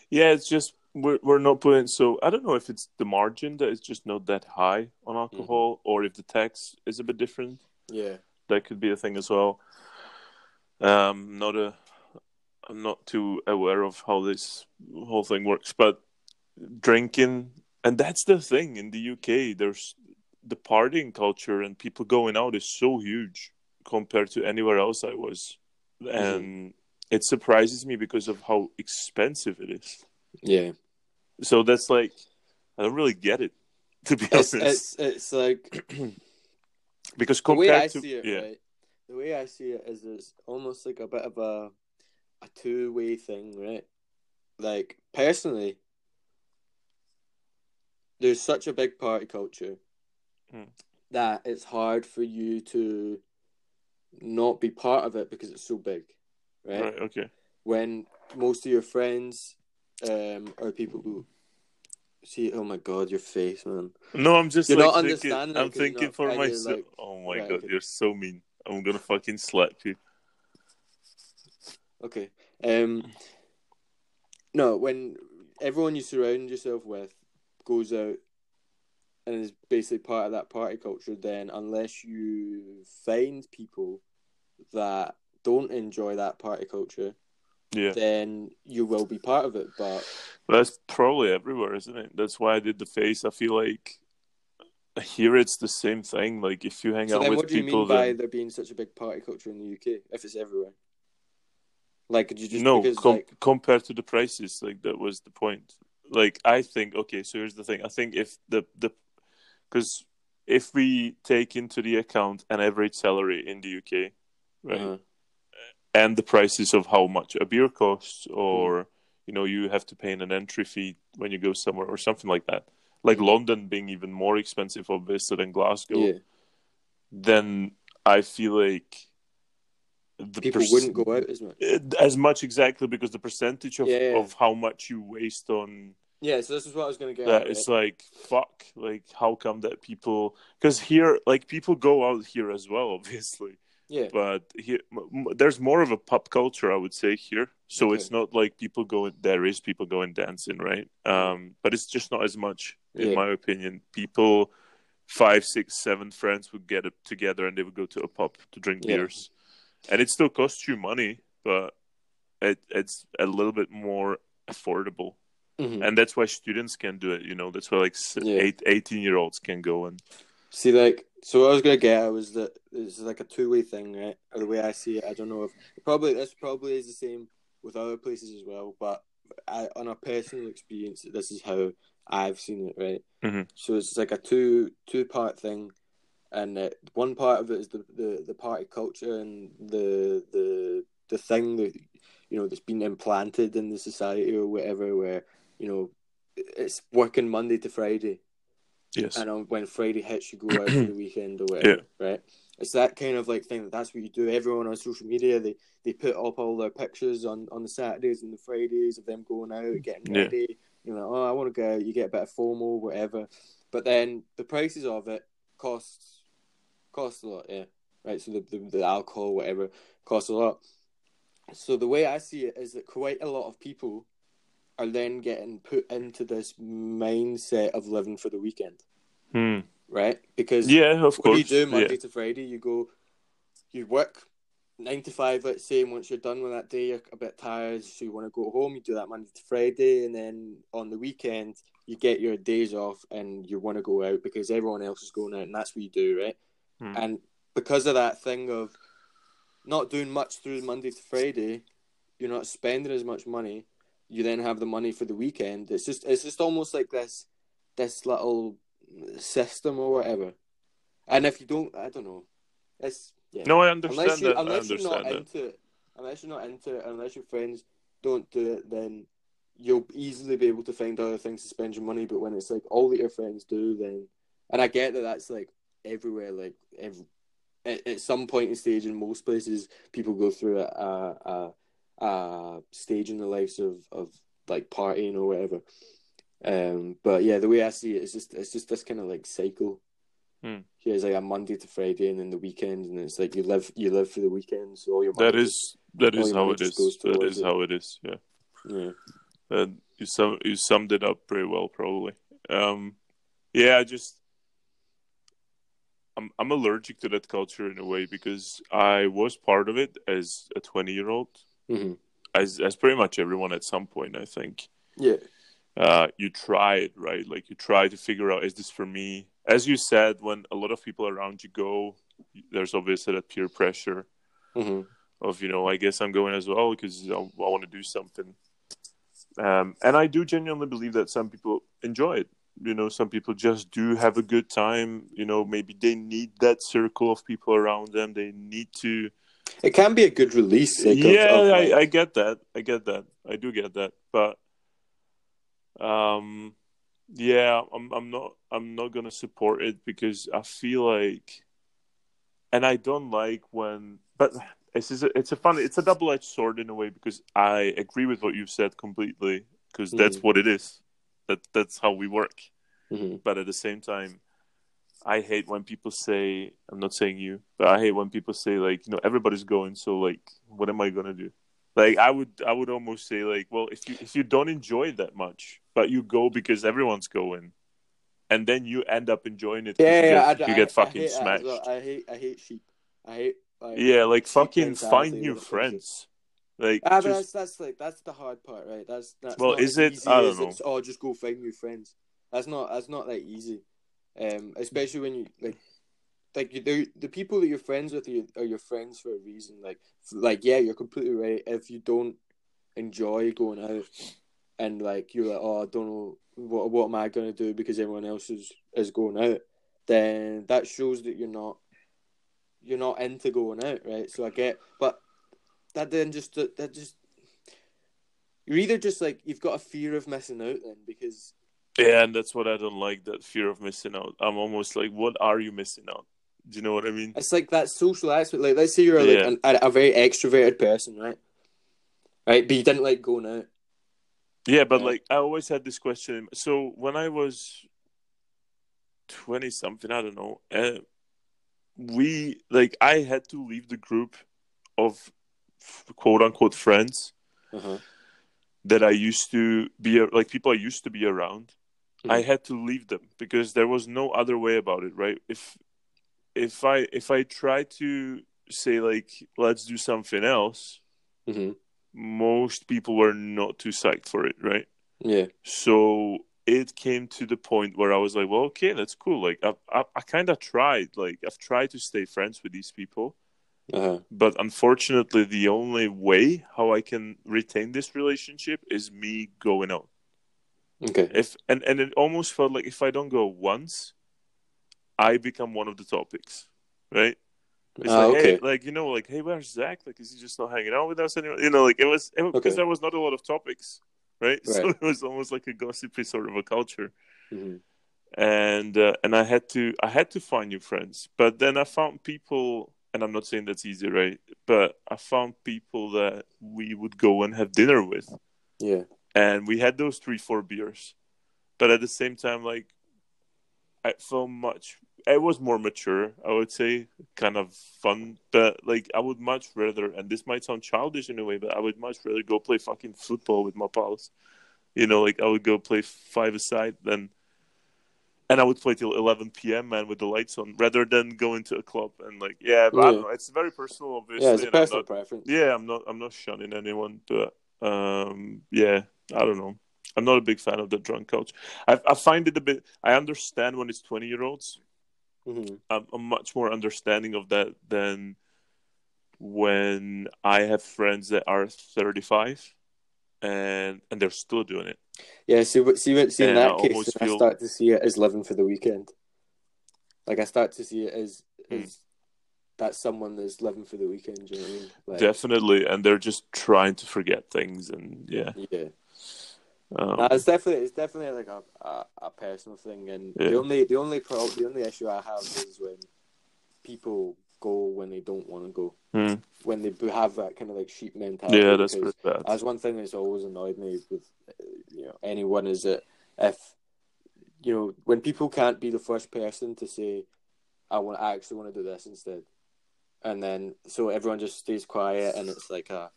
B: Yeah, it's just we're we're not putting so I don't know if it's the margin that is just not that high on alcohol or if the tax is a bit different.
A: Yeah.
B: That could be a thing as well. Um not a I'm not too aware of how this whole thing works, but drinking and that's the thing in the UK there's the partying culture and people going out is so huge compared to anywhere else I was. Mm-hmm. And it surprises me because of how expensive it is.
A: Yeah.
B: So that's like, I don't really get it, to be
A: It's
B: honest.
A: it's it's like
B: because
A: the way I
B: to
A: see it,
B: yeah,
A: right? The way I see it is it's almost like a bit of a a two way thing, right? Like personally, there's such a big party culture
B: Hmm.
A: that it's hard for you to not be part of it because it's so big, right?
B: right, okay,
A: When most of your friends um, are people who see, oh my god, your face, man.
B: no, I'm just
A: You're
B: like
A: not
B: thinking,
A: understanding
B: I'm thinking for myself.
A: like,
B: oh my
A: right,
B: god,
A: okay.
B: you're so mean. I'm gonna fucking slap you.
A: Okay. Um. No, when everyone you surround yourself with goes out and is basically part of that party culture, then unless you find people that don't enjoy that party culture,
B: Yeah,
A: then you will be part of it. But
B: that's probably everywhere, isn't it? That's why I did the face. I feel like here it's the same thing. Like if you hang
A: so
B: out
A: then,
B: with
A: what do you
B: people,
A: mean by
B: then
A: there being such a big party culture in the UK if it's everywhere? Like, could you just
B: no,
A: because
B: com-
A: like
B: compared to the prices, like that was the point. Like I think, okay, so here's the thing. I think if the the because if we take into the account an average salary in the UK, right,
A: uh,
B: and the prices of how much a beer costs, or you know, you have to pay an entry fee when you go somewhere, or something like that. Like. London being even more expensive, obviously, than Glasgow,
A: yeah,
B: then I feel like the
A: people wouldn't go out as much.
B: as much exactly because the percentage of,
A: Yeah, yeah.
B: of how much you waste on
A: Yeah, so this is what I was going to get.
B: that it's like fuck like how come that people because here like people go out here as well obviously
A: yeah,
B: but here there's more of a pop culture i would say here so
A: Okay.
B: it's not like people going there is people going dancing right um but it's just not as much in
A: Yeah.
B: my opinion people five six seven friends would get together and they would go to a pub to drink
A: Yeah.
B: beers and it still costs you money but it it's a little bit more affordable
A: Mhm.
B: and that's why students can do it you know that's why like
A: Yeah.
B: eight, 18 year olds can go and
A: See, like, so what I was gonna get at was that it's like a two-way thing, right? Or the way I see it, I don't know if probably this probably is the same with other places as well, but I, on a personal experience, this is how I've seen it, right?
B: Mhm.
A: So it's like a two two-part thing, and uh, one part of it is the, the, the party culture and the the the thing that you know that's been implanted in the society or whatever, where you know it's working Monday to Friday
B: yes
A: and on, when Friday hits, you go out for the weekend or whatever, right? It's that kind of like thing. That That's what you do. Everyone on social media, they they put up all their pictures on on the Saturdays and the Fridays of them going out, getting
B: Yeah.
A: ready. You know, oh, I want to go. You get a bit of FOMO, whatever. But then the prices of it costs costs a lot, yeah. Right. So the the, the alcohol, whatever, costs a lot. So the way I see it is that quite a lot of people are then getting put into this mindset of living for the weekend
B: Hmm.
A: right? Because
B: yeah of
A: what do you do Monday
B: yeah.
A: to Friday? You go, you work nine to five, let's say, and once you're done with that day, you're a bit tired, so you want to go home. You do that Monday to Friday, and then on the weekend, you get your days off and you want to go out because everyone else is going out, and that's what you do, right?
B: Hmm.
A: And because of that thing of not doing much through Monday to Friday, you're not spending as much money. You then have the money for the weekend. It's just it's just almost like this this little system or whatever. And if you don't, I don't know. It's yeah.
B: No, I understand
A: unless you
B: that. I
A: unless you're not
B: that.
A: into it, unless you're not into it, unless your friends don't do it, then you'll easily be able to find other things to spend your money. But when it's like all that your friends do, then and I get that that's like everywhere, like every, at, at some point in stage in most places, people go through a a, a, stage in the lives of of like partying or whatever. Um, but yeah, the way I see it, it's just it's just this kind of like cycle.
B: Hmm.
A: Yeah, it's like a Monday to Friday, and then the weekend, and it's like you live you live for the weekend. So all your
B: That is that is how it is. That is
A: it.
B: how it is. Yeah.
A: yeah.
B: And you sum you summed it up pretty well, probably. Um, yeah, I just I'm I'm allergic to that culture in a way because I was part of it as a 20 year old,
A: hmm
B: as as pretty much everyone at some point. I think
A: Yeah.
B: uh, you try it right, like you try to figure out is this for me. As you said, when a lot of people around you go, there's obviously that peer pressure
A: hmm
B: of you know I guess I'm going as well because I, I want to do something. Um, and I do genuinely believe that some people enjoy it. You know, some people just do have a good time. You know, maybe they need that circle of people around them. They need to.
A: It can be a good release.
B: Yeah,
A: of,
B: I, I get that. I get that. I do get that. But, um, yeah, I'm I'm not I'm not gonna support it because I feel like, and I don't like when. But it's a, it's a funny it's a double edged sword in a way because I agree with what you've said completely because that's
A: Mhm.
B: what it is. That that's how we work.
A: Mhm.
B: But at the same time, I hate when people say I'm not saying you, but I hate when people say like you know everybody's going, so like what am I gonna do? Like I would I would almost say like well if you if you don't enjoy that much, but you go because everyone's going, and then you end up enjoying it.
A: Yeah,
B: you
A: yeah,
B: get,
A: I,
B: you
A: I-
B: get
A: I
B: fucking smashed.
A: well. I hate, I hate sheep. I hate. Like,
B: Yeah, like fucking find new friends. Like
A: Ah, but
B: just
A: that's that's like that's the hard part, right? That's that's
B: Well, is it?
A: Easy
B: I don't know.
A: Oh, just go find new friends. That's not that's not that easy. Um, especially when you like, like you the the people that you're friends with are, are your friends for a reason. Like, like yeah, you're completely right. If you don't enjoy going out, and like you're like, oh, I don't know what what am I gonna do because everyone else is is going out, then that shows that you're not you're not into going out, right? So I get, but that then just that just you're either just like you've got a fear of missing out then because
B: yeah, and that's what I don't like. That fear of missing out. I'm almost like, what are you missing out? Do you know what I mean?
A: it's like that social aspect. Like let's say you're like
B: Yeah.
A: an, a, a very extroverted person, right? Right, but you didn't like going out.
B: Yeah, but
A: Yeah.
B: like I always had this question. So when I was twenty something, I don't know, uh, we like I had to leave the group of quote unquote friends
A: Uh-huh.
B: that I used to be like people I used to be around. I
A: Mhm.
B: had to leave them because there was no other way about it, right? If if I if I try to say like let's do something else,
A: hmm
B: most people were not too psyched for it, right?
A: Yeah.
B: So it came to the point where I was like, well, okay, that's cool. Like I I, I kind of tried, like I've tried to stay friends with these people,
A: Uh-huh.
B: but unfortunately, the only way how I can retain this relationship is me going out.
A: Okay.
B: if and and it almost felt like if I don't go once, I become one of the topics, right? It's
A: Ah,
B: like,
A: okay.
B: hey, like you know, like hey, where's Zach? Like, is he just not hanging out with us anymore? You know, like it was because
A: Okay.
B: there was not a lot of topics, right?
A: right?
B: So it was almost like a gossipy sort of a culture,
A: hmm
B: and uh, and I had to I had to find new friends, but then I found people, and I'm not saying that's easy, right? But I found people that we would go and have dinner with
A: Yeah.
B: and we had those three four beers but at the same time like i felt much it was more mature i would say kind of fun but like i would much rather and this might sound childish in a way but i would much rather go play fucking football with my pals you know like i would go play five aside than and I would play till 11 p.m. man with the lights on, rather than going to a club and like yeah. But I don't
A: Yeah.
B: know. It's very personal, obviously.
A: Yeah, it's a
B: I'm
A: personal
B: not-
A: preference.
B: yeah, I'm not. I'm not shunning anyone, but um, yeah, I don't know. I'm not a big fan of the drunk couch. I, I find it a bit. I understand when it's 20 year olds.
A: hmm
B: I'm, I'm much more understanding of that than when I have friends that are 35 and and they're still doing it.
A: Yeah, see, what- see, what- see in that case,
B: almost
A: I start to see it as living for the weekend. Like I start to see it as
B: Hmm.
A: as that's someone that's living for the weekend. You know what I mean? Like,
B: Definitely, and they're just trying to forget things, and yeah,
A: Yeah,
B: um,
A: it's definitely it's definitely like a a, a personal thing, and
B: Yeah.
A: the only the only pro, the only issue I have is when people go when they don't want to go,
B: hmm.
A: when they have that kind of like sheep mentality.
B: yeah, that's pretty bad.
A: That's one thing that's always annoyed me with uh, you know anyone is that if you know when people can't be the first person to say I want I actually want to do this instead, and then so everyone just stays quiet and it's like a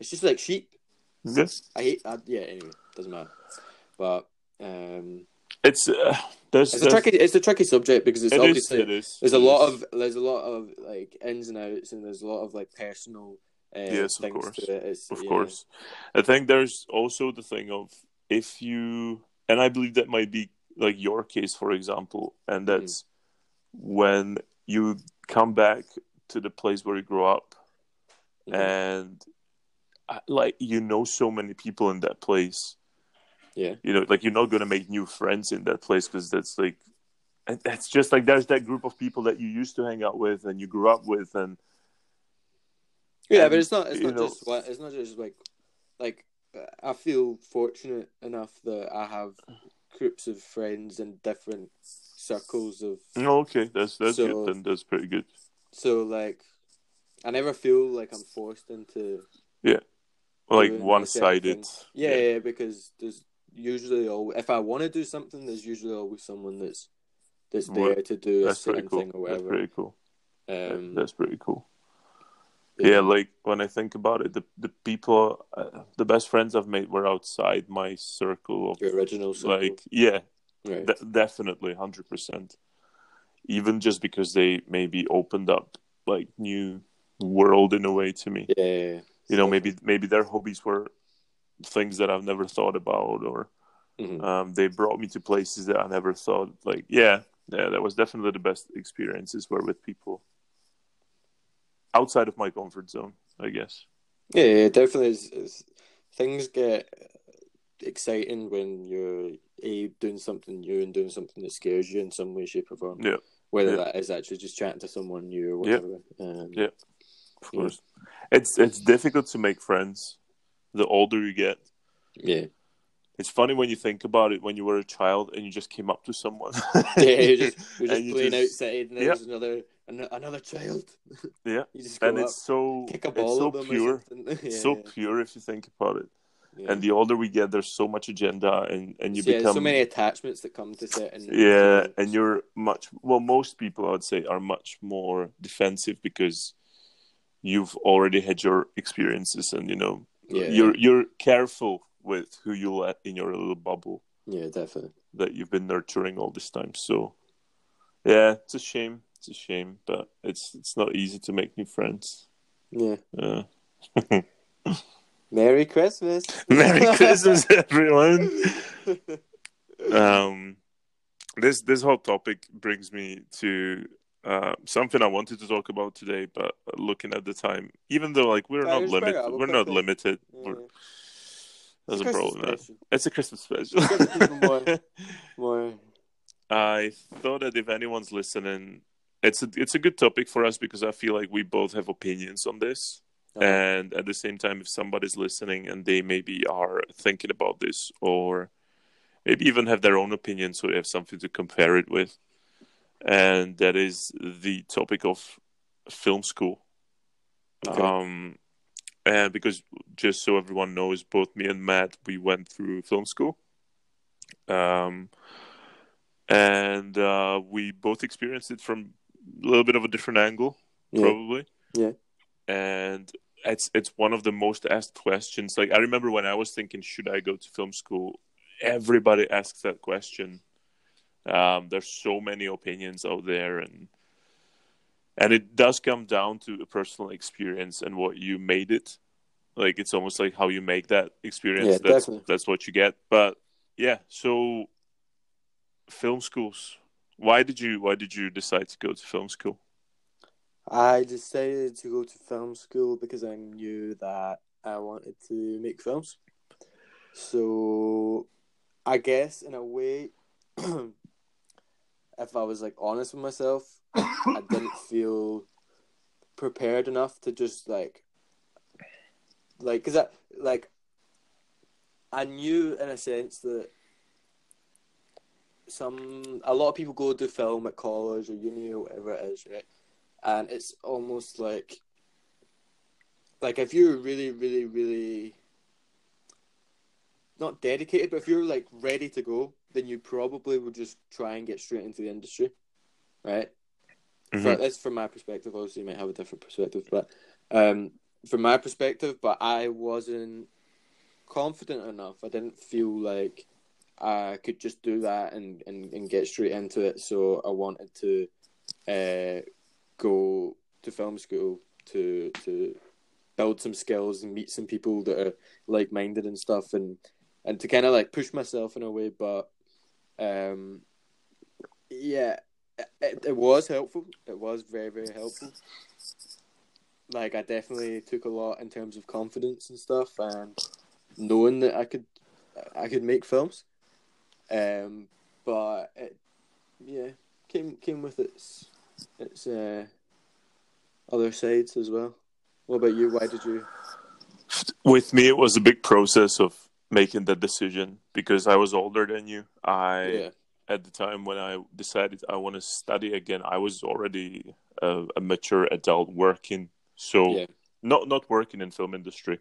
A: it's just like sheep.
B: Yes,
A: I hate that. Yeah. Anyway, doesn't matter. But um,
B: it's uh, there's,
A: it's a tricky it's a tricky subject because it's
B: it is,
A: obviously
B: it is.
A: there's a lot of there's a lot of like ins and outs and there's a lot of like personal uh,
B: Yes, of
A: things
B: course.
A: to it. It's,
B: of
A: yeah.
B: course i think there's also the thing of if you and i believe that might be like your case for example and
A: Mm-hmm.
B: that's when you come back to the place where you grew up
A: Mhm.
B: and uh, like you know so many people in that place
A: Yeah.
B: you know like you're not going to make new friends in that place because that's like and it's just like there's that group of people that you used to hang out with and you grew up with and
A: Yeah,
B: And,
A: but it's not. It's not
B: know-
A: just. It's not just like, like I feel fortunate enough that I have groups of friends in different circles of.
B: oh, okay that's that's
A: So-
B: good then that's pretty good
A: So like, I never feel like I'm forced into.
B: Yeah.
A: Like
B: one-sided.
A: things. Yeah, yeah, because there's usually al if I want to do something, there's usually always someone that's that's
B: Well,
A: there to do a certain
B: cool
A: thing or whatever.
B: that's pretty cool
A: Um,
B: that's pretty cool yeah. like when i think about it the the people uh, the best friends i've made were outside my circle of
A: your original circle.
B: like yeah
A: right.
B: de- definitely 100% even just because they maybe opened up like new world in a way to me
A: yeah, yeah, yeah.
B: you know maybe maybe their hobbies were things that i've never thought about or
A: Mhm.
B: um, they brought me to places that i never thought like yeah yeah that was definitely the best experiences were with people outside of my comfort zone i guess
A: Yeah, yeah, definitely. Is, is, things get exciting when you're a doing something new and doing something that scares you in some way, shape, or form.
B: Yeah.
A: Whether
B: Yeah.
A: that is actually just chatting to someone new or
B: Yeah.
A: whatever. Um,
B: Yeah. of
A: Yeah.
B: course it's it's difficult to make friends the older you get
A: yeah,
B: It's funny when you think about it when you were a child and you just came up to someone.
A: yeah. You're just, you're just playing
B: just-
A: outside, and
B: Yeah.
A: there's another an- another child.
B: Yeah.
A: you just go
B: and it's so it's so
A: at them or
B: pure.
A: yeah,
B: so
A: yeah,
B: pure if you think about it.
A: yeah.
B: And the older we get, there's so much agenda, and and you
A: So, yeah,
B: become
A: so many attachments that come to certain.
B: yeah,
A: feelings.
B: and you're much well. Most people, I would say, are much more defensive because you've already had your experiences, and you know
A: yeah,
B: you're you're careful with who you let in your little bubble
A: yeah, definitely.
B: that you've been nurturing all this time. So, yeah, it's a shame. It's a shame, but it's it's not easy to make new friends.
A: Yeah.
B: Yeah.
A: Merry Christmas.
B: Merry Christmas, everyone. Um, this this whole topic brings me to uh, something I wanted to talk about today, but looking at the time, even though like we're
A: Yeah,
B: not
A: just bring it
B: limited, we're not limited.
A: Yeah.
B: We're,
A: It's a
B: problem.
A: special.
B: It's a Christmas special.
A: Give people more- More.
B: I thought that if anyone's listening, it's a, it's a good topic for us because I feel like we both have opinions on this.
A: Uh,
B: And at the same time, if somebody's listening and they maybe are thinking about this or maybe even have their own opinion, so they have something to compare it with, and that is the topic of film school.
A: Okay.
B: Um, and because just so everyone knows, both me and Matt we went through film school. Um, and uh, we both experienced it from a little bit of a different angle,
A: Yeah.
B: probably.
A: Yeah.
B: And it's it's one of the most asked questions. Like I remember when I was thinking, should I go to film school? Everybody asks that question. Um, there's so many opinions out there, and and it does come down to a personal experience and what you made it. Like it's almost like how you make that experience.
A: Yeah,
B: that's
A: definitely.
B: that's what you get. But yeah, so film schools. Why did you Why did you decide to go to film school?
A: I decided to go to film school because I knew that I wanted to make films. So, I guess in a way, if I was like honest with myself, I didn't feel prepared enough to just like, like, cause I like, I knew in a sense that some a lot of people go to film at college or uni or whatever it is, right? and it's almost like like if you're really really really not dedicated but if you're like ready to go then you probably would just try and get straight into the industry right?
B: Mhm.
A: For- that's from my perspective. Obviously you might have a different perspective but um from my perspective but i wasn't confident enough. I didn't feel like i could just do that and and, and get straight into it. So i wanted to uh go to film school to to build some skills and meet some people that are like minded and stuff and and to kind of like push myself in a way but um yeah it, it was helpful it was very very helpful like i definitely took a lot in terms of confidence and stuff and knowing that i could i could make films um but it yeah came came with its its uh, other sides as well. What about you? Why did you?
B: With me, it was a big process of making that decision because I was older than you. I
A: yeah,
B: at the time when I decided I want to study again, I was already a, a mature adult working. So
A: yeah,
B: not not working in film industry,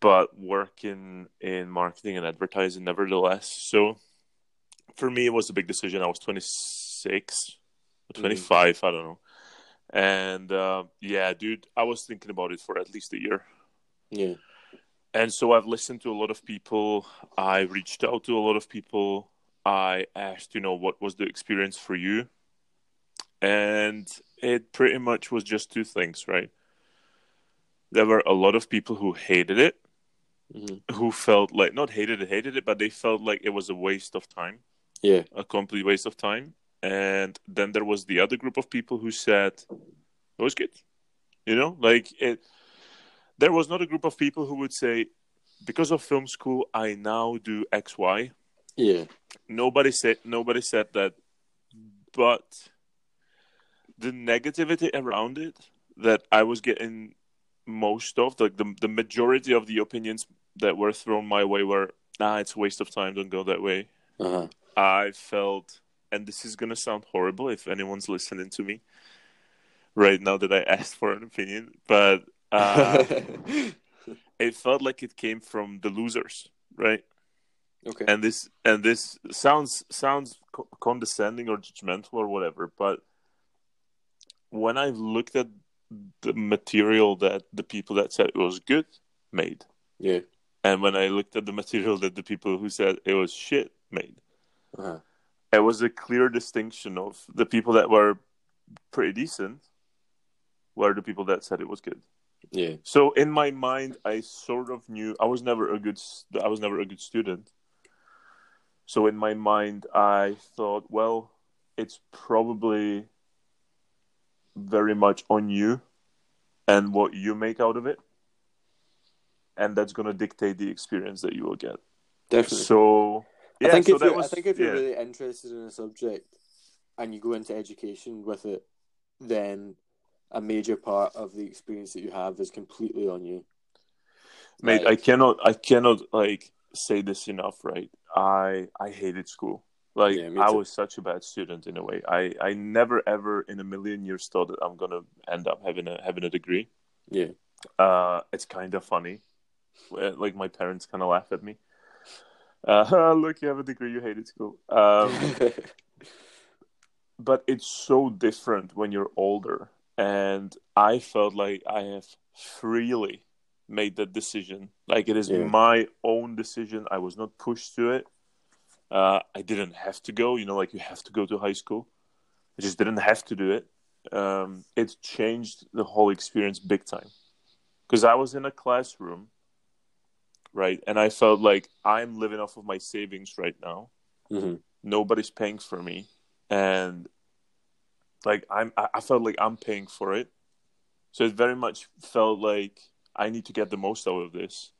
B: but working in marketing and advertising nevertheless. So for me, it was a big decision. I was 26 or 25, I don't know. And uh, yeah, dude, I was thinking about it for at least a year.
A: yeah,
B: And so I've listened to a lot of people. I reached out to a lot of people. I asked, you know, what was the experience for you? And it pretty much was just two things, right? There were a lot of people who hated it,
A: hmm
B: who felt like, not hated it, hated it, but they felt like it was a waste of time,
A: yeah,
B: a complete waste of time. And then there was the other group of people who said, it was good. You know, like it, there was not a group of people who would say, because of film school, I now do X, Y.
A: yeah,
B: Nobody said nobody said that, but the negativity around it that I was getting most of, like the the majority of the opinions that were thrown my way were, ah, it's a waste of time. Don't go that way.
A: uh huh,
B: I felt, and this is gonna sound horrible if anyone's listening to me right now that I asked for an opinion, but uh, it felt like it came from the losers, right?
A: okay,
B: And this and this sounds sounds co- condescending or judgmental or whatever, but when I looked at the material that the people that said it was good made,
A: yeah,
B: and when I looked at the material that the people who said it was shit made,
A: uh huh,
B: it was a clear distinction of the people that were pretty decent were the people that said it was good.
A: Yeah,
B: So in my mind, I sort of knew I was never a good I was never a good student. So in my mind, I thought, well, it's probably very much on you and what you make out of it, and that's gonna dictate the experience that you will get.
A: definitely.
B: So yeah,
A: I think
B: so
A: if you're,
B: was
A: I think if you're really interested in a subject and you go into education with it, then a major part of the experience that you have is completely on you.
B: mate i cannot i cannot like say this enough right? I i hated school. Like
A: Yeah,
B: i was such a bad student in a way. I i never ever in a million years thought that i'm gonna end up having a having a degree.
A: Yeah,
B: uh it's kind of funny like my parents kind of laugh at me. Uh look you have a degree you hated school. Um but it's so different when you're older and i felt like i have freely made that decision like it is
A: Yeah.
B: my own decision i was not pushed to it Uh, I didn't have to go. You know, like you have to go to high school. I just didn't have to do it. Um, it changed the whole experience big time because I was in a classroom, right, and I felt like I'm living off of my savings right now.
A: Mm-hmm.
B: Nobody's paying for me, and like I'm, I I felt like I'm paying for it. So it very much felt like I need to get the most out of this.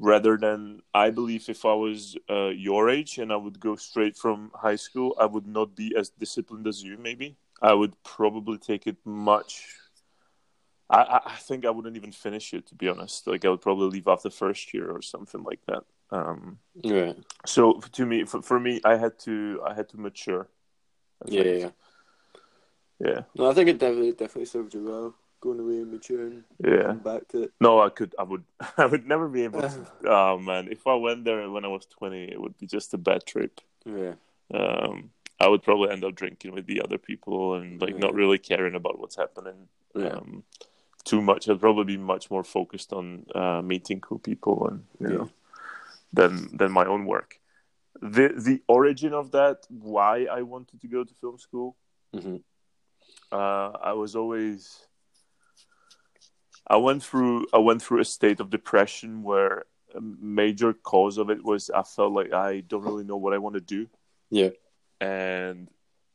B: Rather than, I believe, if I was uh, your age and I would go straight from high school, I would not be as disciplined as you. Maybe I would probably take it much. I, I think I wouldn't even finish it to be honest. Like I would probably leave after first year or something like that. Um,
A: Right.
B: so to me, for, for me, I had to I had to mature.
A: Yeah, yeah.
B: Yeah,
A: No, I think it definitely definitely served you well going away and maturing.
B: yeah.
A: Back to it.
B: No, I could. I would. I would never be able to. Oh man, if I went there when I was twenty, it would be just a bad trip.
A: Yeah.
B: Um, I would probably end up drinking with the other people and like not really caring about what's happening
A: Yeah.
B: um, too much. I'd probably be much more focused on uh, meeting cool people and you
A: Yeah.
B: know than than my own work. The the origin of that, why I wanted to go to film school,
A: hmm
B: uh, I was always I went through I went through a state of depression where a major cause of it was I felt like I don't really know what I want to do.
A: Yeah.
B: And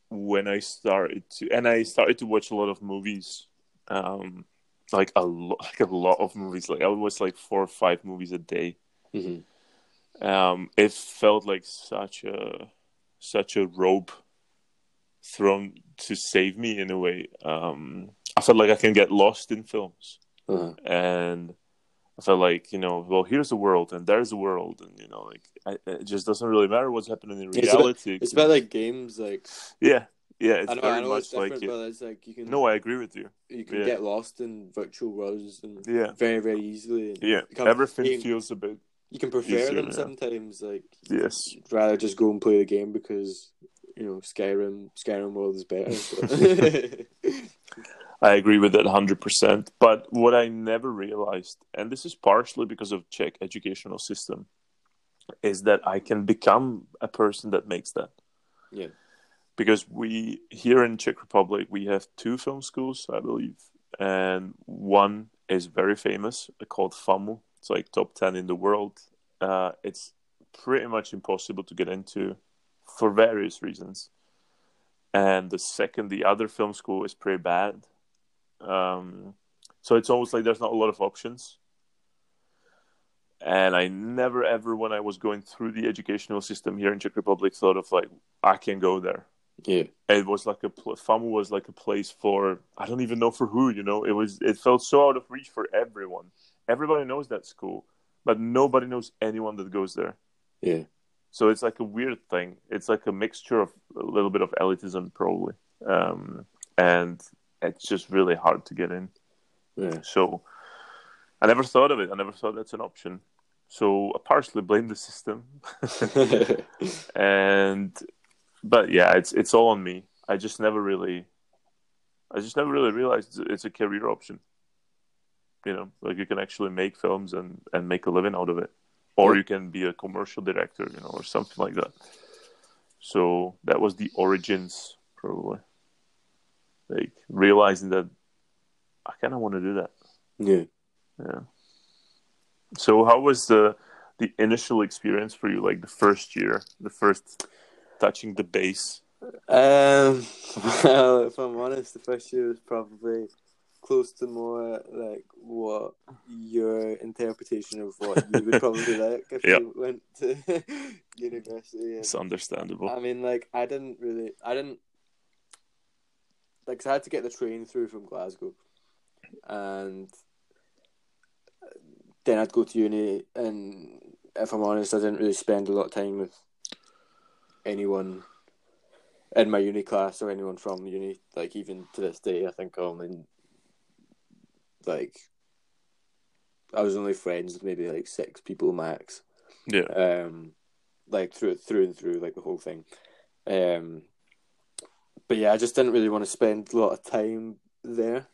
B: when I started to and I started to watch a lot of movies, um, like a lot like a lot of movies. Like I would watch like four or five movies a day.
A: hmm
B: Um, it felt like such a such a rope thrown to save me in a way. Um, I felt like I can get lost in films,
A: Uh-huh.
B: and I felt like you know, well, here's the world, and there's the world, and you know, like I, it just doesn't really matter what's happening in
A: It's a bit-
B: reality.
A: It's about like games, like
B: yeah, yeah, it's
A: I know,
B: very
A: I know
B: much
A: it's different,
B: like
A: but it's like you can
B: No, I agree with you.
A: you can
B: yeah.
A: get lost in virtual worlds and
B: Yeah,
A: very very easily. And
B: yeah,
A: can-
B: everything feels a bit
A: you can prefer
B: easier,
A: them
B: yeah.
A: sometimes. Like
B: yes.
A: rather just go and play the game because you know Skyrim Skyrim world is better.
B: I agree with that 100%. But what I never realized, and this is partially because of Czech educational system, is that I can become a person that makes that.
A: Yeah.
B: Because we, here in Czech Republic, we have two film schools, I believe. And one is very famous called FAMU. It's like top 10 in the world. Uh, it's pretty much impossible to get into for various reasons. And the second, the other film school is pretty bad. Um, so it's almost like there's not a lot of options. And I never ever, when I was going through the educational system here in Czech Republic, thought of like I can go there.
A: yeah,
B: It was like a pl- FAMU was like a place for I don't even know for who. You know, it was it felt so out of reach for everyone. Everybody knows that school, but nobody knows anyone that goes there.
A: yeah,
B: So it's like a weird thing. It's like a mixture of a little bit of elitism, probably, um, and it's just really hard to get in.
A: yeah.
B: So I never thought of it. I never thought that's an option. So I partially blame the system, and but yeah, it's it's all on me. I just never really, I just never really realized it's a career option. You know, like you can actually make films and and make a living out of it, or you can be a commercial director, you know, or something like that. So that was the origins, probably. Like realizing that I kind of want to do that.
A: yeah.
B: Yeah. So how was the the initial experience for you? Like the first year, the first touching the base.
A: Um, well, if I'm honest, the first year was probably close to more like what your interpretation of what you would probably like if
B: Yeah.
A: you went to university. And,
B: It's understandable.
A: I mean, like, I didn't really, I didn't, like, 'cause I had to get the train through from Glasgow, and then I'd go to uni, and if I'm honest, I didn't really spend a lot of time with anyone in my uni class or anyone from uni. Like, even to this day, I think I'm in, like, I was only friends with maybe like six people max
B: Yeah.
A: um, like through through and through, like the whole thing. Um, but yeah, I just didn't really want to spend a lot of time there.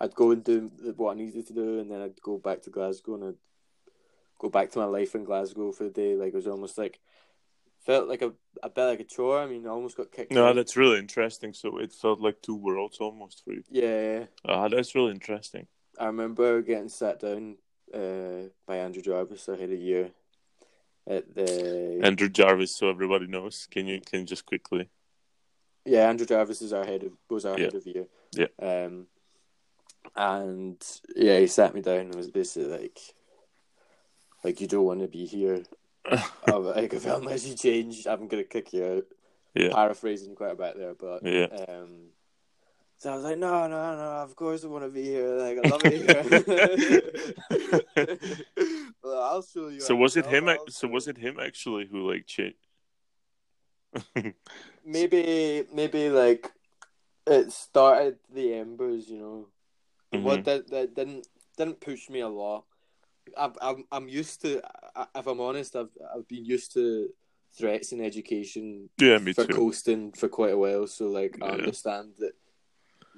A: I'd go and do what I needed to do, and then I'd go back to Glasgow and I'd go back to my life in Glasgow for the day. Like it was almost like felt like a a bit like a chore. I mean, I almost got kicked.
B: No,
A: out.
B: that's really interesting. So it felt like two worlds almost for you.
A: yeah, yeah.
B: Ah, that's really interesting.
A: I remember getting sat down uh, by Andrew Jarvis ahead of you at the
B: Andrew Jarvis, so everybody knows. Can you can you just quickly?
A: yeah Andrew Jarvis is our head of was our
B: Yeah.
A: head of year
B: Yeah.
A: um and yeah he sat me down and was basically like like you don't want to be here like if unless you change I'm gonna kick you out
B: Yeah.
A: paraphrasing quite a bit there but
B: Yeah.
A: um so I was like no no no of course I want to be here like I love it here well, I'll show you
B: So was it
A: I'll-
B: him?
A: I'll
B: So was it him actually who like changed?
A: maybe maybe like it started the embers, you know.
B: Mhm.
A: What that that didn't didn't push me a lot. I've, I'm I'm used to. If I'm honest, I've I've been used to threats in education
B: Yeah, me
A: for
B: too.
A: coasting for quite a while. So like I understand that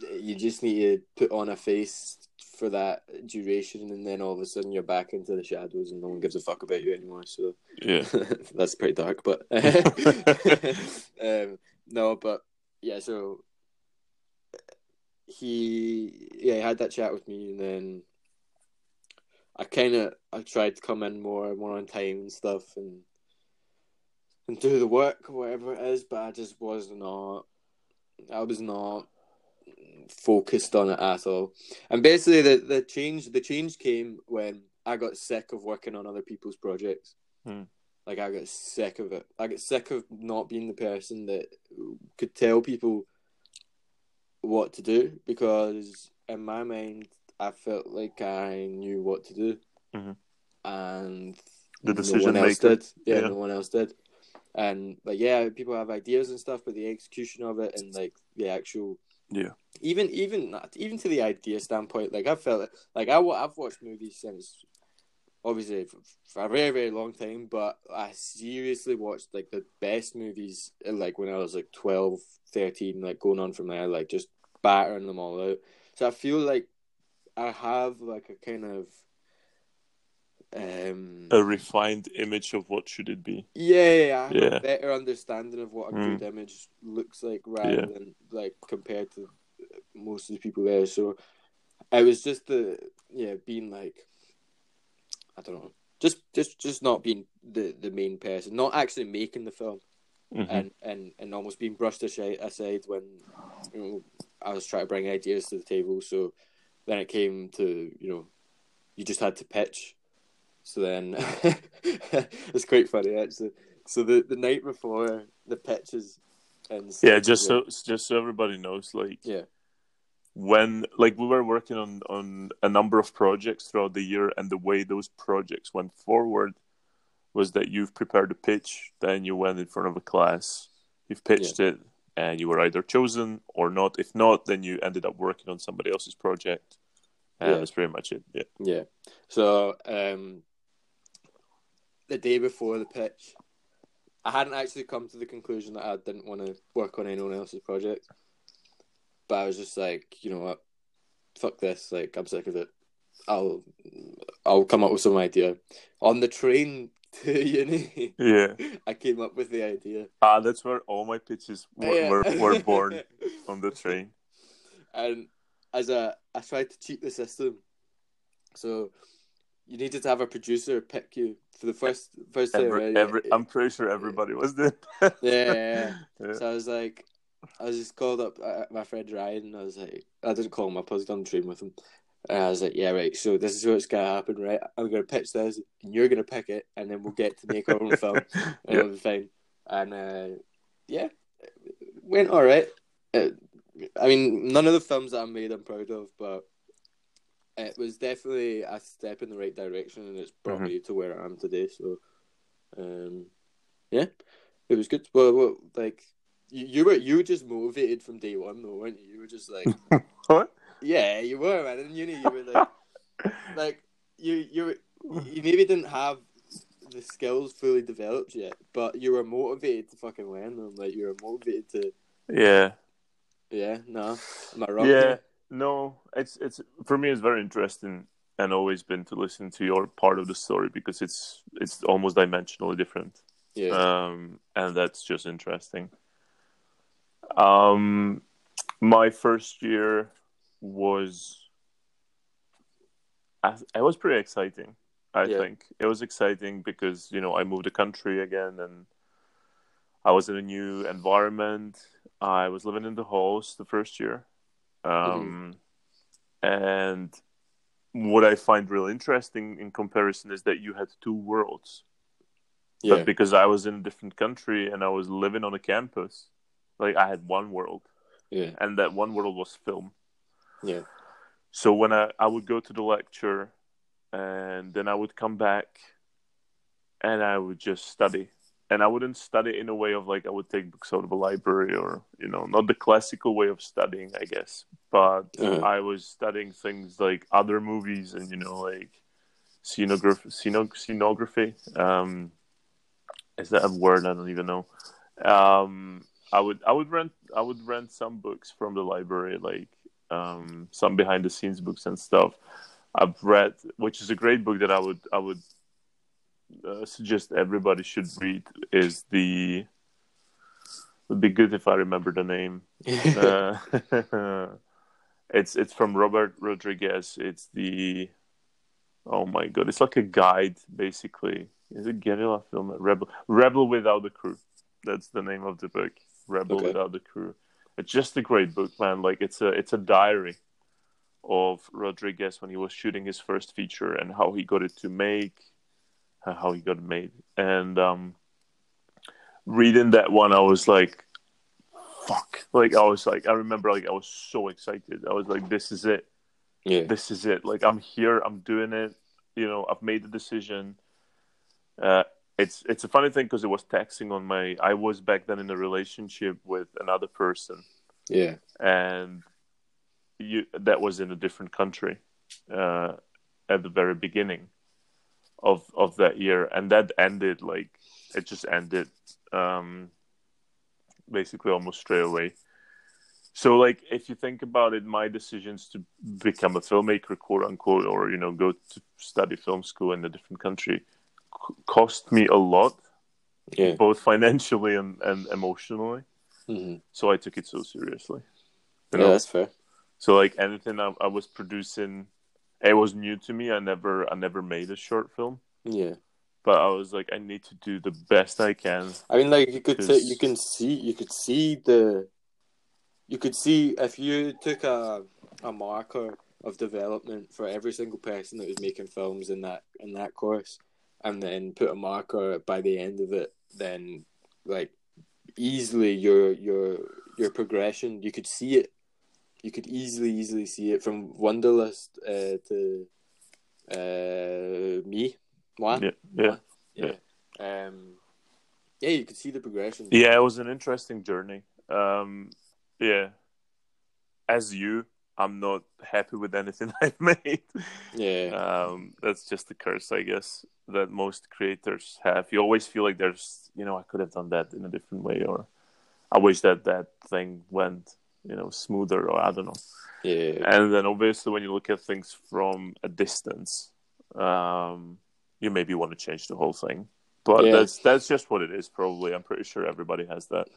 A: you just need to put on a face for that duration, and then all of a sudden you're back into the shadows, and no one gives a fuck about you anymore. So
B: Yeah.
A: that's pretty dark, but um, no, but yeah. So he, yeah, he had that chat with me, and then I kind of I tried to come in more more on time and stuff, and and do the work, whatever it is, but I just was not. I was not focused on it at all. And basically, the the change the change came when I got sick of working on other people's projects.
B: Hmm.
A: Like I got sick of it. I got sick of not being the person that could tell people what to do because in my mind I felt like I knew what to do,
B: Mhm.
A: and
B: The
A: no
B: decision
A: one else
B: maker.
A: did. Yeah,
B: Yeah.
A: no one else did. And like, yeah, people have ideas and stuff, but the execution of it and like the actual
B: Yeah.
A: even even even to the idea standpoint, like I felt like I I've watched movies since obviously for, for a very very long time, but I seriously watched like the best movies uh, like when I was like 12, 13, like going on from there, like just battering them all out. So I feel like I have like a kind of um
B: A refined image of what should it be.
A: yeah, yeah, yeah. Better understanding of what a
B: Mm.
A: good image looks like rather
B: Yeah.
A: than like compared to most of the people there. So I was just the yeah being like I don't know, just just just not being the the main person, not actually making the film,
B: Mhm.
A: and and and almost being brushed aside, aside when you know I was trying to bring ideas to the table. So then it came to you know you just had to pitch. So then it's quite funny actually. So the the night before the pitches and
B: Yeah, just so just so everybody knows, like
A: yeah
B: when like we were working on on a number of projects throughout the year, and the way those projects went forward was that you've prepared a pitch, then you went in front of a class, you've pitched it, and you were either chosen or not. If not, then you ended up working on somebody else's project. And
A: Yeah.
B: that's pretty much it. Yeah.
A: Yeah. So um, the day before the pitch, I hadn't actually come to the conclusion that I didn't want to work on anyone else's project. But I was just like, you know what, fuck this. Like, I'm sick of it. I'll I'll come up with some idea. On the train to uni,
B: Yeah.
A: I came up with the idea.
B: Ah, that's where all my pitches were,
A: Yeah.
B: were, were born on the train.
A: And as a, I tried to cheat the system. So you needed to have a producer pick you for the first first time.
B: Every,
A: right?
B: every, I'm pretty sure everybody was there.
A: yeah, yeah, yeah. So I was like, I was just called up uh, my friend Ryan. And I was like, I didn't call him up. I was on the train with him. And I was like, yeah, right. So this is what's gonna happen, right? I'm gonna pitch this, and you're gonna pick it, and then we'll get to make our own film, and
B: Yeah.
A: it'll be fine. And uh, yeah, it went all right. It, I mean, none of the films that I made I'm proud of, but it was definitely a step in the right direction, and it's brought
B: Mhm.
A: me to where I am today. So, um, yeah, it was good. Well, well like you, you were you were just motivated from day one, though, weren't you? You were just like,
B: what?
A: yeah, you were, man. In uni, you were like, like you you you maybe didn't have the skills fully developed yet, but you were motivated to fucking learn them. Like you were motivated to,
B: Yeah.
A: yeah, no, am I wrong?
B: Yeah. No, it's it's for me. It's very interesting and always been to listen to your part of the story because it's it's almost dimensionally different.
A: Yeah.
B: um, and that's just interesting. Um, my first year was, I- it was pretty exciting. I
A: Yeah.
B: think it was exciting because you know I moved the country again and I was in a new environment. I was living in the house the first year, um, and what I find real interesting in comparison is that you had two worlds
A: yeah.
B: but because I was in a different country and I was living on a campus, like I had one world,
A: yeah.
B: and that one world was film.
A: Yeah.
B: So when I, I would go to the lecture, and then I would come back, and I would just study, and I wouldn't study in a way of like I would take books out of a library or you know not the classical way of studying, I guess, but
A: Uh-huh.
B: I was studying things like other movies and you know like scenography, scenography. Um, is that a word? I don't even know. Um, I would I would rent I would rent some books from the library, like um, some behind the scenes books and stuff. I've read, which is a great book that I would I would uh, suggest everybody should read. Is the would be good if I remember the name. Uh, it's it's from Robert Rodriguez. It's the oh my god, it's like a guide basically. Is it guerrilla film? Rebel Rebel Without the Crew. That's the name of the book. Rebel
A: Okay.
B: Without the Crew. It's just a great book, man. Like it's a it's a diary of Rodriguez when he was shooting his first feature and how he got it to make, how he got made, and um, reading that one, I was like, "Fuck!" Like I was like, I remember, like I was so excited. I was like, "This is it!
A: yeah.
B: This is it! Like I'm here, I'm doing it. You know, I've made the decision." Uh, it's it's a funny thing because it was taxing on my. I was back then in a relationship with another person,
A: Yeah.
B: and you that was in a different country uh, at the very beginning of of that year, and that ended like it just ended um, basically almost straight away. So, like, if you think about it, my decisions to become a filmmaker, quote unquote, or you know, go to study film school in a different country, c- cost me a lot,
A: Yeah.
B: both financially and, and emotionally.
A: hmm
B: So I took it so seriously. You
A: Yeah, that's fair.
B: So like anything I, I was producing, it was new to me. I never I never made a short film,
A: Yeah.
B: but I was like, I need to do the best I can.
A: I mean, like you could t- you can see you could see the you could see if you took a a marker of development for every single person that was making films in that in that course, and then put a marker by the end of it, then like easily your your your progression you could see it. You could easily easily see it from Wonderlist uh, to uh, me, moi.
B: Yeah, yeah,
A: yeah. Um, yeah, you could see the progression.
B: yeah. It was an interesting journey. Um, yeah. As you, I'm not happy with anything I've made.
A: Yeah,
B: Um, that's just the curse, I guess, that most creators have. You always feel like there's, you know, I could have done that in a different way, or I wish that that thing went, you know, smoother, or I don't know.
A: yeah,
B: And then obviously, when you look at things from a distance, um, you maybe want to change the whole thing. But
A: Yeah.
B: that's that's just what it is. Probably, I'm pretty sure everybody has that.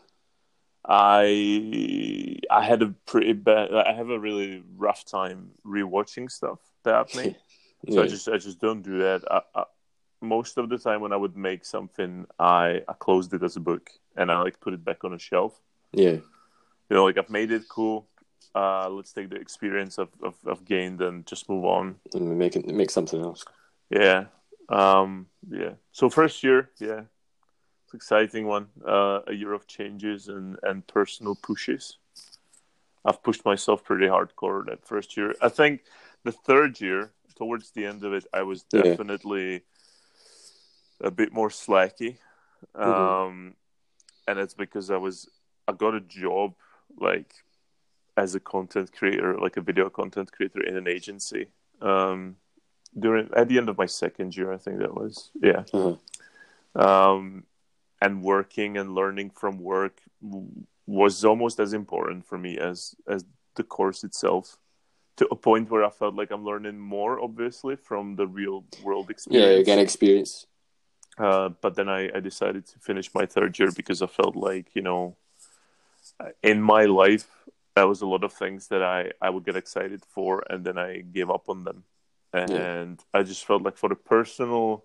B: I I had a pretty bad. I have a really rough time rewatching stuff that I've made. So
A: yeah.
B: I just I just don't do that. I, I, most of the time when I would make something, I I closed it as a book and I like put it back on a shelf.
A: yeah,
B: You know, like I've made it cool. Uh, let's take the experience I've, I've, I've gained and just move on.
A: and make it make something else.
B: Yeah, um, yeah. So first year, yeah, it's exciting one. Uh, a year of changes and and personal pushes. I've pushed myself pretty hardcore that first year. I think the third year, towards the end of it, I was
A: Yeah.
B: definitely a bit more slacky.
A: Mhm.
B: Um, and it's because I was I got a job like as a content creator, like a video content creator in an agency. Um, during at the end of my second year, I think that was yeah.
A: Uh-huh.
B: Um, and working and learning from work was almost as important for me as as the course itself. To a point where I felt like I'm learning more, obviously, from the real world experience.
A: Yeah, again, experience.
B: Uh, but then I, I decided to finish my third year because I felt like, you know, in my life, there was a lot of things that I, I would get excited for and then I gave up on them. And I just felt like for the personal,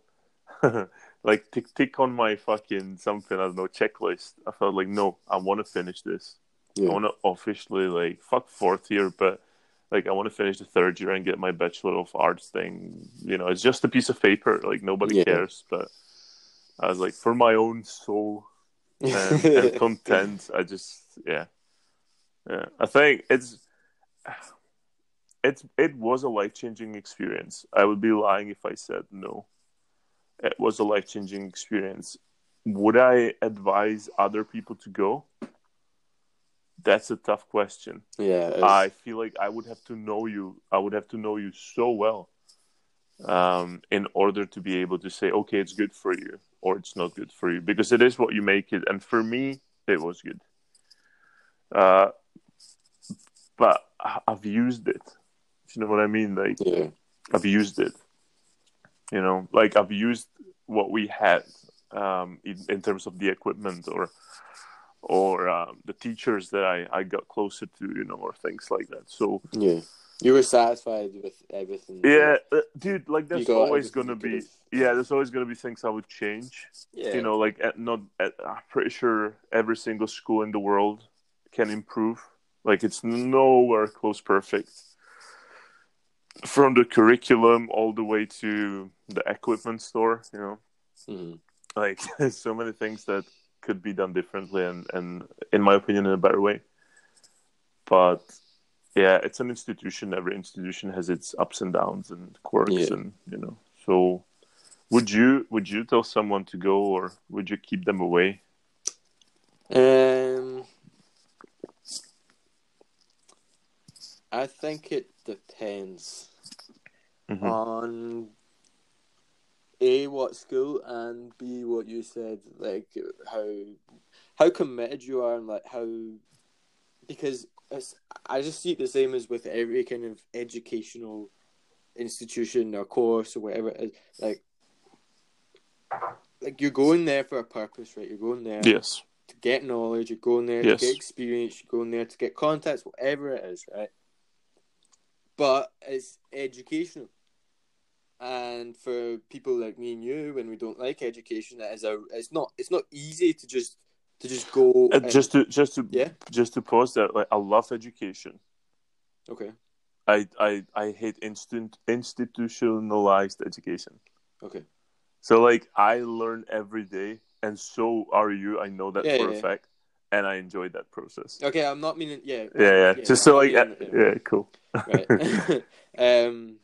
B: like tick tick on my fucking something, I don't know, checklist. I felt like, no, I want to finish this.
A: Yeah.
B: I want to officially, like, fuck fourth year, but like I want to finish the third year and get my bachelor of arts thing. You know, it's just a piece of paper. Like nobody
A: Yeah.
B: cares. But I was like, for my own soul and, and content, I just yeah, yeah. I think it's it's it was a life changing experience. I would be lying if I said no. It was a life changing experience. Would I advise other people to go? That's a tough question.
A: yeah,
B: I feel like I would have to know you. I would have to know you so well, um, in order to be able to say, okay, it's good for you, or it's not good for you, because it is what you make it. And for me, it was good. Uh, but I've used it. You know what I mean? Like
A: yeah,
B: I've used it. You know, like I've used what we had um, in, in terms of the equipment or or um, the teachers that I, I got closer to, you know, or things like that. So
A: yeah. You were satisfied with everything.
B: yeah, uh, dude, like there's always gonna be yeah, there's always gonna be things I would change.
A: yeah.
B: You know, like at, not at, I'm pretty sure every single school in the world can improve. Like it's nowhere close perfect. From the curriculum all the way to the equipment store, you know.
A: Mhm.
B: like so many things that could be done differently and, and in my opinion in a better way but yeah it's an institution every institution has its ups and downs and quirks
A: Yeah.
B: and you know so would you would you tell someone to go or would you keep them away
A: Um, I think it depends
B: Mhm.
A: on a what school and b what you said, like how how committed you are and like how because it's, I just see it the same as with every kind of educational institution or course or whatever it is. Like, like you're going there for a purpose, right? You're going there
B: yes
A: to get knowledge, you're going there
B: Yes.
A: to get experience, you're going there to get contacts, whatever it is, right? But it's educational. And for people like me and you, when we don't like education, it is a it's not it's not easy to just to just go
B: Uh,
A: and-
B: just to just to
A: yeah?
B: just to pause that like i love education.
A: Okay.
B: I i i hate instant institutionalized education.
A: Okay.
B: So like I learn every day, and so are you. I know that
A: Yeah,
B: for
A: yeah,
B: a fact, and I enjoy that process.
A: okay I'm not meaning yeah
B: Yeah, yeah. Just so like, yeah, yeah, cool.
A: right um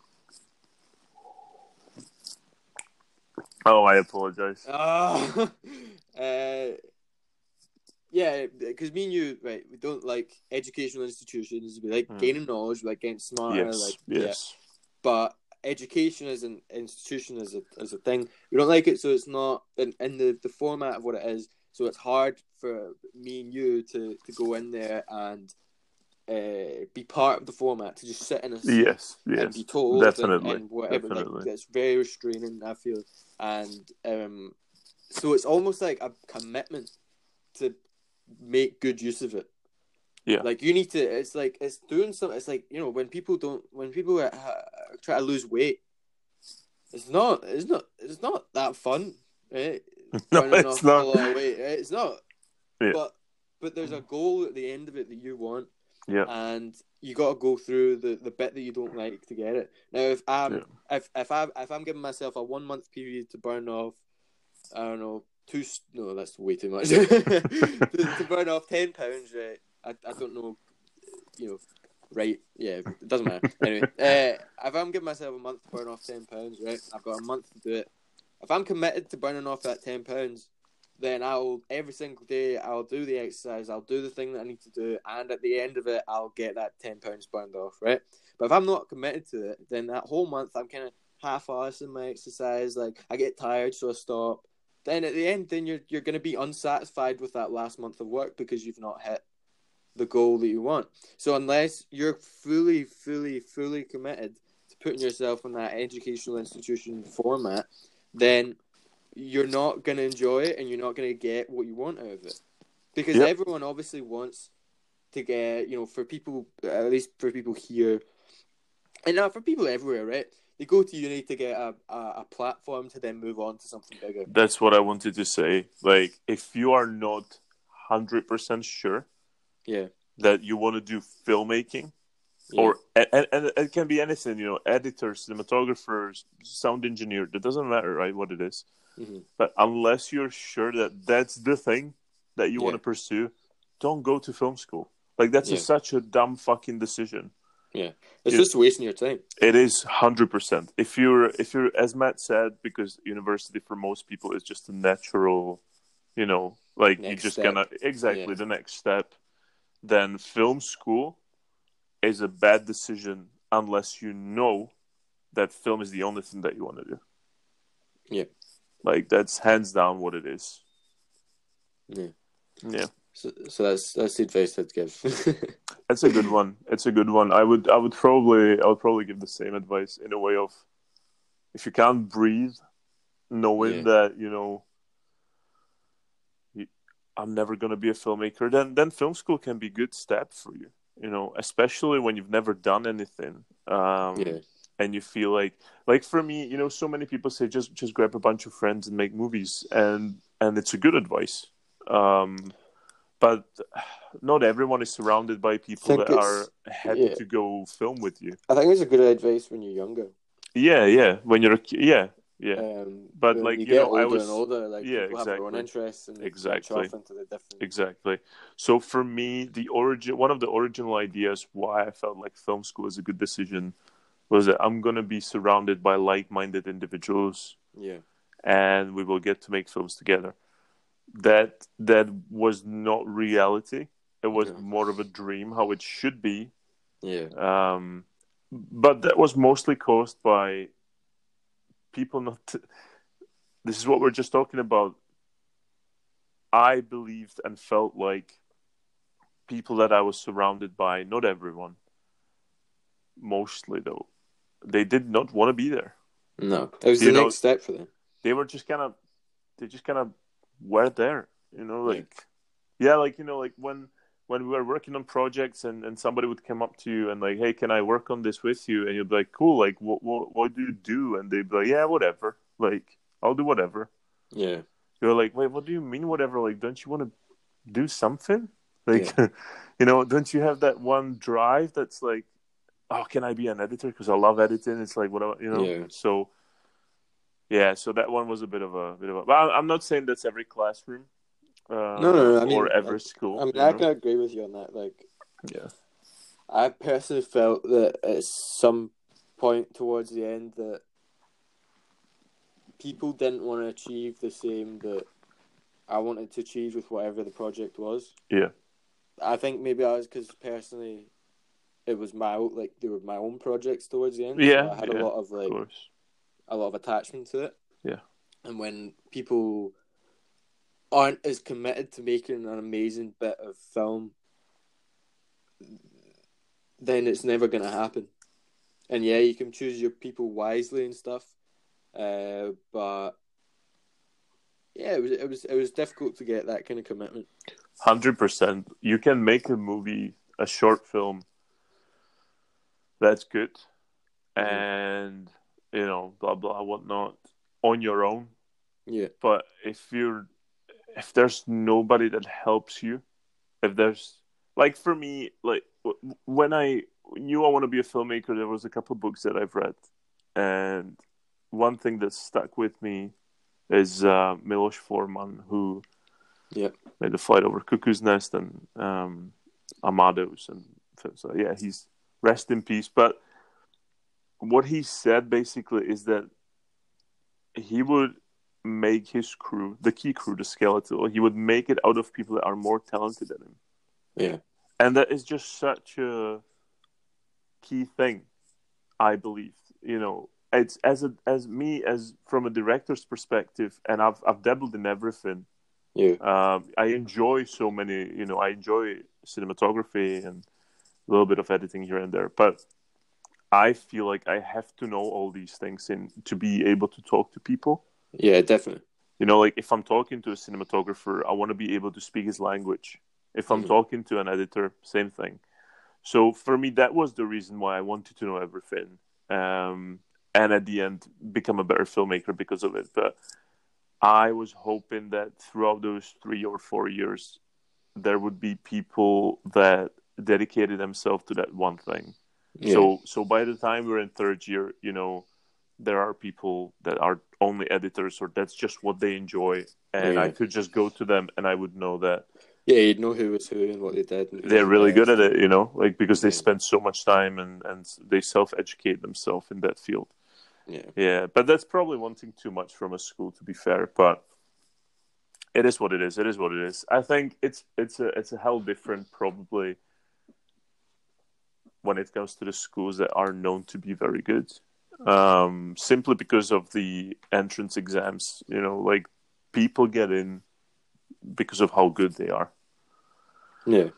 B: oh, I apologize.
A: Oh, uh, yeah, because me and you, right, we don't like educational institutions. We like
B: Hmm.
A: gaining knowledge, we like getting smarter,
B: yes,
A: like yeah.
B: yes,
A: But education as an institution as a as a thing, we don't like it. So it's not in, in the the format of what it is. So it's hard for me and you to to go in there and uh, be part of the format to just sit in a seat
B: yes,
A: and
B: yes.
A: be told
B: definitely,
A: and, and whatever.
B: definitely.
A: Like it's very restraining. I feel, and um, so it's almost like a commitment to make good use of it.
B: Yeah.
A: Like you need to. It's like it's doing something. It's like you know when people don't when people try to lose weight. It's not. It's not. It's not that fun, right?
B: No, it's not.
A: weight, right? It's not.
B: Yeah.
A: But but there's a goal at the end of it that you want
B: Yeah,
A: and you got to go through the, the bit that you don't like to get it. Now, if I'm
B: Yeah.
A: if if I if I'm giving myself a one month period to burn off, I don't know two no that's way too much to, to burn off ten pounds, right? I, I don't know, you know, right? Yeah, it doesn't matter. anyway, uh, if I'm giving myself a month to burn off ten pounds, right? I've got a month to do it. If I'm committed to burning off that ten pounds, then I'll every single day I'll do the exercise, I'll do the thing that I need to do, and at the end of it, I'll get that ten pounds burned off, right? But if I'm not committed to it, then that whole month I'm kind of half-assing my exercise. Like I get tired, so I stop. Then at the end, then you're you're going to be unsatisfied with that last month of work because you've not hit the goal that you want. So unless you're fully, fully, fully committed to putting yourself in that educational institution format, then you're not gonna enjoy it and you're not gonna get what you want out of it. Because
B: Yep.
A: everyone obviously wants to get, you know, for people at least for people here and now for people everywhere, right? They go to uni to get a, a, a platform to then move on to something bigger.
B: That's what I wanted to say. Like, if you are not hundred percent sure
A: Yeah.
B: that you want to do filmmaking,
A: yeah.
B: or and, and it can be anything, you know, editors cinematographers, sound engineer. It doesn't matter, right? What it is.
A: Mhm.
B: But unless you're sure that that's the thing that you
A: Yeah.
B: want to pursue, don't go to film school. Like that's a, such a dumb fucking decision.
A: yeah. It's
B: you-
A: just wasting your time.
B: It is hundred percent. If you're, if you're, as Matt said, because university for most people is just a natural, you know, like you
A: Next
B: just
A: step.
B: gonna exactly
A: Yeah.
B: the next step. Then film school is a bad decision unless you know that film is the only thing that you want to do.
A: Yeah.
B: Like that's hands down what it is.
A: Yeah.
B: Yeah.
A: So, so that's that's the advice I'd give.
B: It's a good one. It's a good one. I would I would probably I would probably give the same advice in a way of if you can't breathe, knowing
A: Yeah.
B: that you know I'm never going to be a filmmaker, then then film school can be a good step for you. You know, especially when you've never done anything. Um,
A: yeah.
B: And you feel like like for me you know so many people say just just grab a bunch of friends and make movies and and it's a good advice um but not everyone is surrounded by people that are happy
A: yeah.
B: to go film with you
A: I think it's a good advice when you're younger.
B: yeah yeah when you're a yeah yeah
A: Um,
B: But, like,
A: you,
B: you know, I was-
A: older, like
B: yeah,
A: people have their own
B: exactly.
A: interests and
B: Exactly.
A: off into the different.
B: exactly so for me the origin one of the original ideas why i felt like film school is a good decision was that i'm going to be surrounded by like-minded individuals
A: Yeah,
B: and we will get to make films together. That that was not reality. It was more of a dream, how it should be.
A: yeah,
B: Um, but that was mostly caused by people not. this is what we're just talking about. I believed and felt like people that I was surrounded by, not everyone, mostly though, they did not want to be there.
A: no, it was
B: You
A: the
B: know-
A: next step for them.
B: they were just kind of they just kind of were there you know like yeah. like you know like when when we were working on projects and and somebody would come up to you and like hey can i work on this with you? And you'd be like cool like what what, what do you do? And they'd be like yeah whatever like i'll do whatever.
A: Yeah,
B: you're like wait what do you mean whatever? Like don't you want to do something? Like you know don't you have that one drive that's like oh can i be an editor because i love editing it's like whatever you know
A: Yeah.
B: so yeah so that one was a bit of a bit of a but I'm- i'm not saying that's every classroom uh,
A: No, no, no, I mean,
B: or every
A: I-
B: school
A: I mean,
B: you
A: I
B: know?
A: can agree with you on that. Like,
B: yeah
A: I personally felt that at some point towards the end that people didn't want to achieve the same that I wanted to achieve with whatever the project was.
B: Yeah.
A: I think maybe I was because personally, it was my like they were my own projects towards the end. so
B: Yeah,
A: I had
B: yeah,
A: a lot of
B: of
A: like
B: course
A: a lot of attachment to it.
B: Yeah.
A: And when people aren't as committed to making an amazing bit of film, then it's never going to happen. And yeah, you can choose your people wisely and stuff, uh, but yeah, it was it was it was difficult to get that kind of commitment.
B: Hundred percent. You can make a movie, a short film. That's good, and you know, blah blah whatnot, on your own.
A: Yeah,
B: But if you're, if there's nobody that helps you, if there's like for me, like when I knew I want to be a filmmaker, there was a couple books that I've read, and one thing that stuck with me is uh, Milos Forman, who
A: Yeah.
B: made the flight over Cuckoo's Nest and um, Amadeus, and so yeah, he's rest in peace. But what he said basically is that he would make his crew, the key crew, the skeletal, he would make it out of people that are more talented than him.
A: yeah,
B: And that is just such a key thing, I believe. You know, it's as a as me as from a director's perspective, and I've I've dabbled in everything.
A: yeah,
B: Um, I enjoy so many, you know, I enjoy cinematography and a little bit of editing here and there, but I feel like I have to know all these things in to be able to talk to people.
A: yeah, definitely.
B: You know, like if I'm talking to a cinematographer, I want to be able to speak his language. If I'm
A: Mhm.
B: talking to an editor, same thing. So for me, that was the reason why I wanted to know everything, um, and at the end, become a better filmmaker because of it. But I was hoping that throughout those three or four years, there would be people that dedicated themselves to that one thing.
A: Yeah.
B: So so by the time we're in third year, you know, there are people that are only editors or that's just what they enjoy. And I could just go to them and I would know that
A: yeah, you'd know who was who and what they did.
B: They're really good at it, you know, like because they
A: Yeah.
B: spend so much time and, and they self educate themselves in that field.
A: Yeah.
B: Yeah, but that's probably wanting too much from a school to be fair, but it is what it is. It is what it is. I think it's it's a it's a hell different probably when it comes to the schools that are known to be very good. Um, simply because of the entrance exams, you know, like people get in because of how good they are
A: Yeah.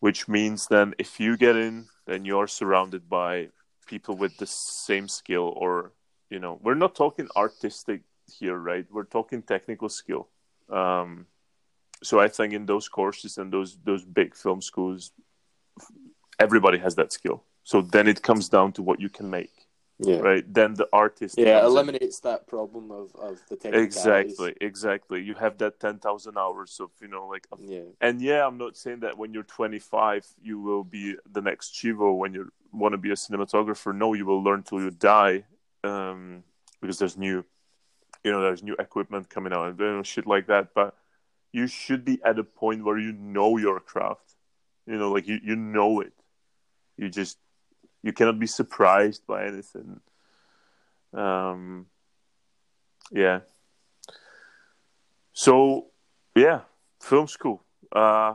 B: which means then if you get in, then you're surrounded by people with the same skill, or you know, we're not talking artistic here, right? We're talking technical skill. Um, so I think in those courses and those those big film schools, everybody has that skill. So then it comes down to what you can make,
A: Yeah.
B: right? Then the artist,
A: Yeah, it eliminates that problem of, of the.
B: Exactly, exactly. You have that ten thousand hours of you know like
A: Yeah.
B: and yeah, I'm not saying that when you're 25 you will be the next Chivo when you want to be a cinematographer. No, you will learn till you die, um, because there's new, you know, there's new equipment coming out and you know, shit like that. But you should be at a point where you know your craft. You know, like you you know it. You just you cannot be surprised by anything. Um, yeah. So yeah, film school. Uh,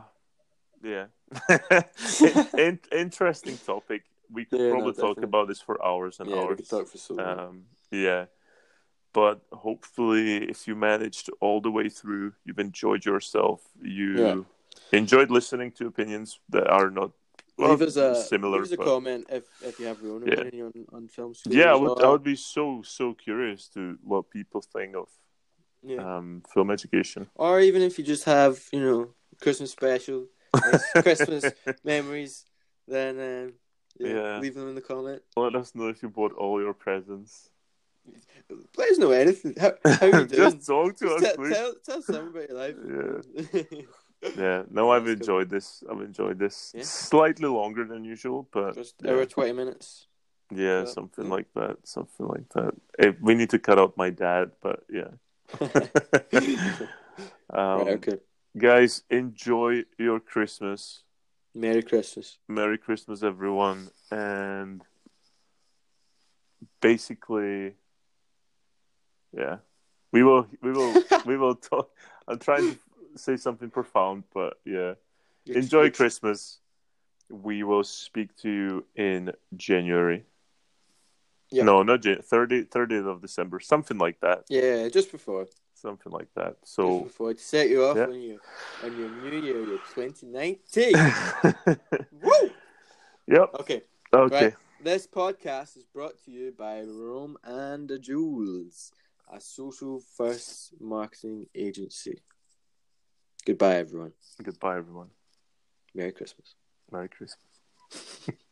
B: yeah, in, interesting topic. We could
A: Yeah, no,
B: probably talk about this for hours and
A: Yeah, we
B: hours.
A: could talk for so long.
B: Um, yeah, but hopefully, if you managed all the way through, you've enjoyed yourself. You
A: Yeah.
B: enjoyed listening to opinions that are not well,
A: leave us a
B: similar.
A: leave us a
B: but-
A: comment if, if you have your own
B: Yeah.
A: opinion on, on film school.
B: yeah, I would. I would be so so curious to what people think of
A: Yeah.
B: um, film education.
A: Or even if you just have, you know, Christmas special, Christmas memories, then um, yeah,
B: Yeah.
A: leave them in the comment.
B: Let us know if you bought all your presents.
A: Let us know anything. How, how you doing?
B: Just talk to
A: Just
B: us,
A: tell,
B: please.
A: tell, tell something about your life.
B: Yeah. Yeah, no, I've
A: That's
B: enjoyed this. I've enjoyed this.
A: Yeah.
B: Slightly longer than usual, but
A: Just
B: yeah,
A: hour twenty minutes.
B: yeah
A: Yeah.
B: something
A: Yeah.
B: like that. Something like that. Eh, we need to cut out my dad, but yeah. um,
A: right, okay.
B: Guys, enjoy your Christmas.
A: Merry Christmas.
B: Merry Christmas, everyone, and basically, yeah, we will, we will, we will talk. I'm trying to say something profound, but yeah, enjoy Christmas. We will speak to you in January.
A: Yeah.
B: No, not Jan- 30, 30th of December, something like that.
A: Yeah, just before.
B: Something like that.
A: just
B: So,
A: before to set you off
B: Yeah.
A: on your on your new year, your 2019. Woo!
B: yep.
A: Okay.
B: Okay.
A: Right. This podcast is brought to you by Rome and the Jewels, a social first marketing agency. Goodbye, everyone.
B: Goodbye, everyone.
A: Merry Christmas.
B: Merry Christmas.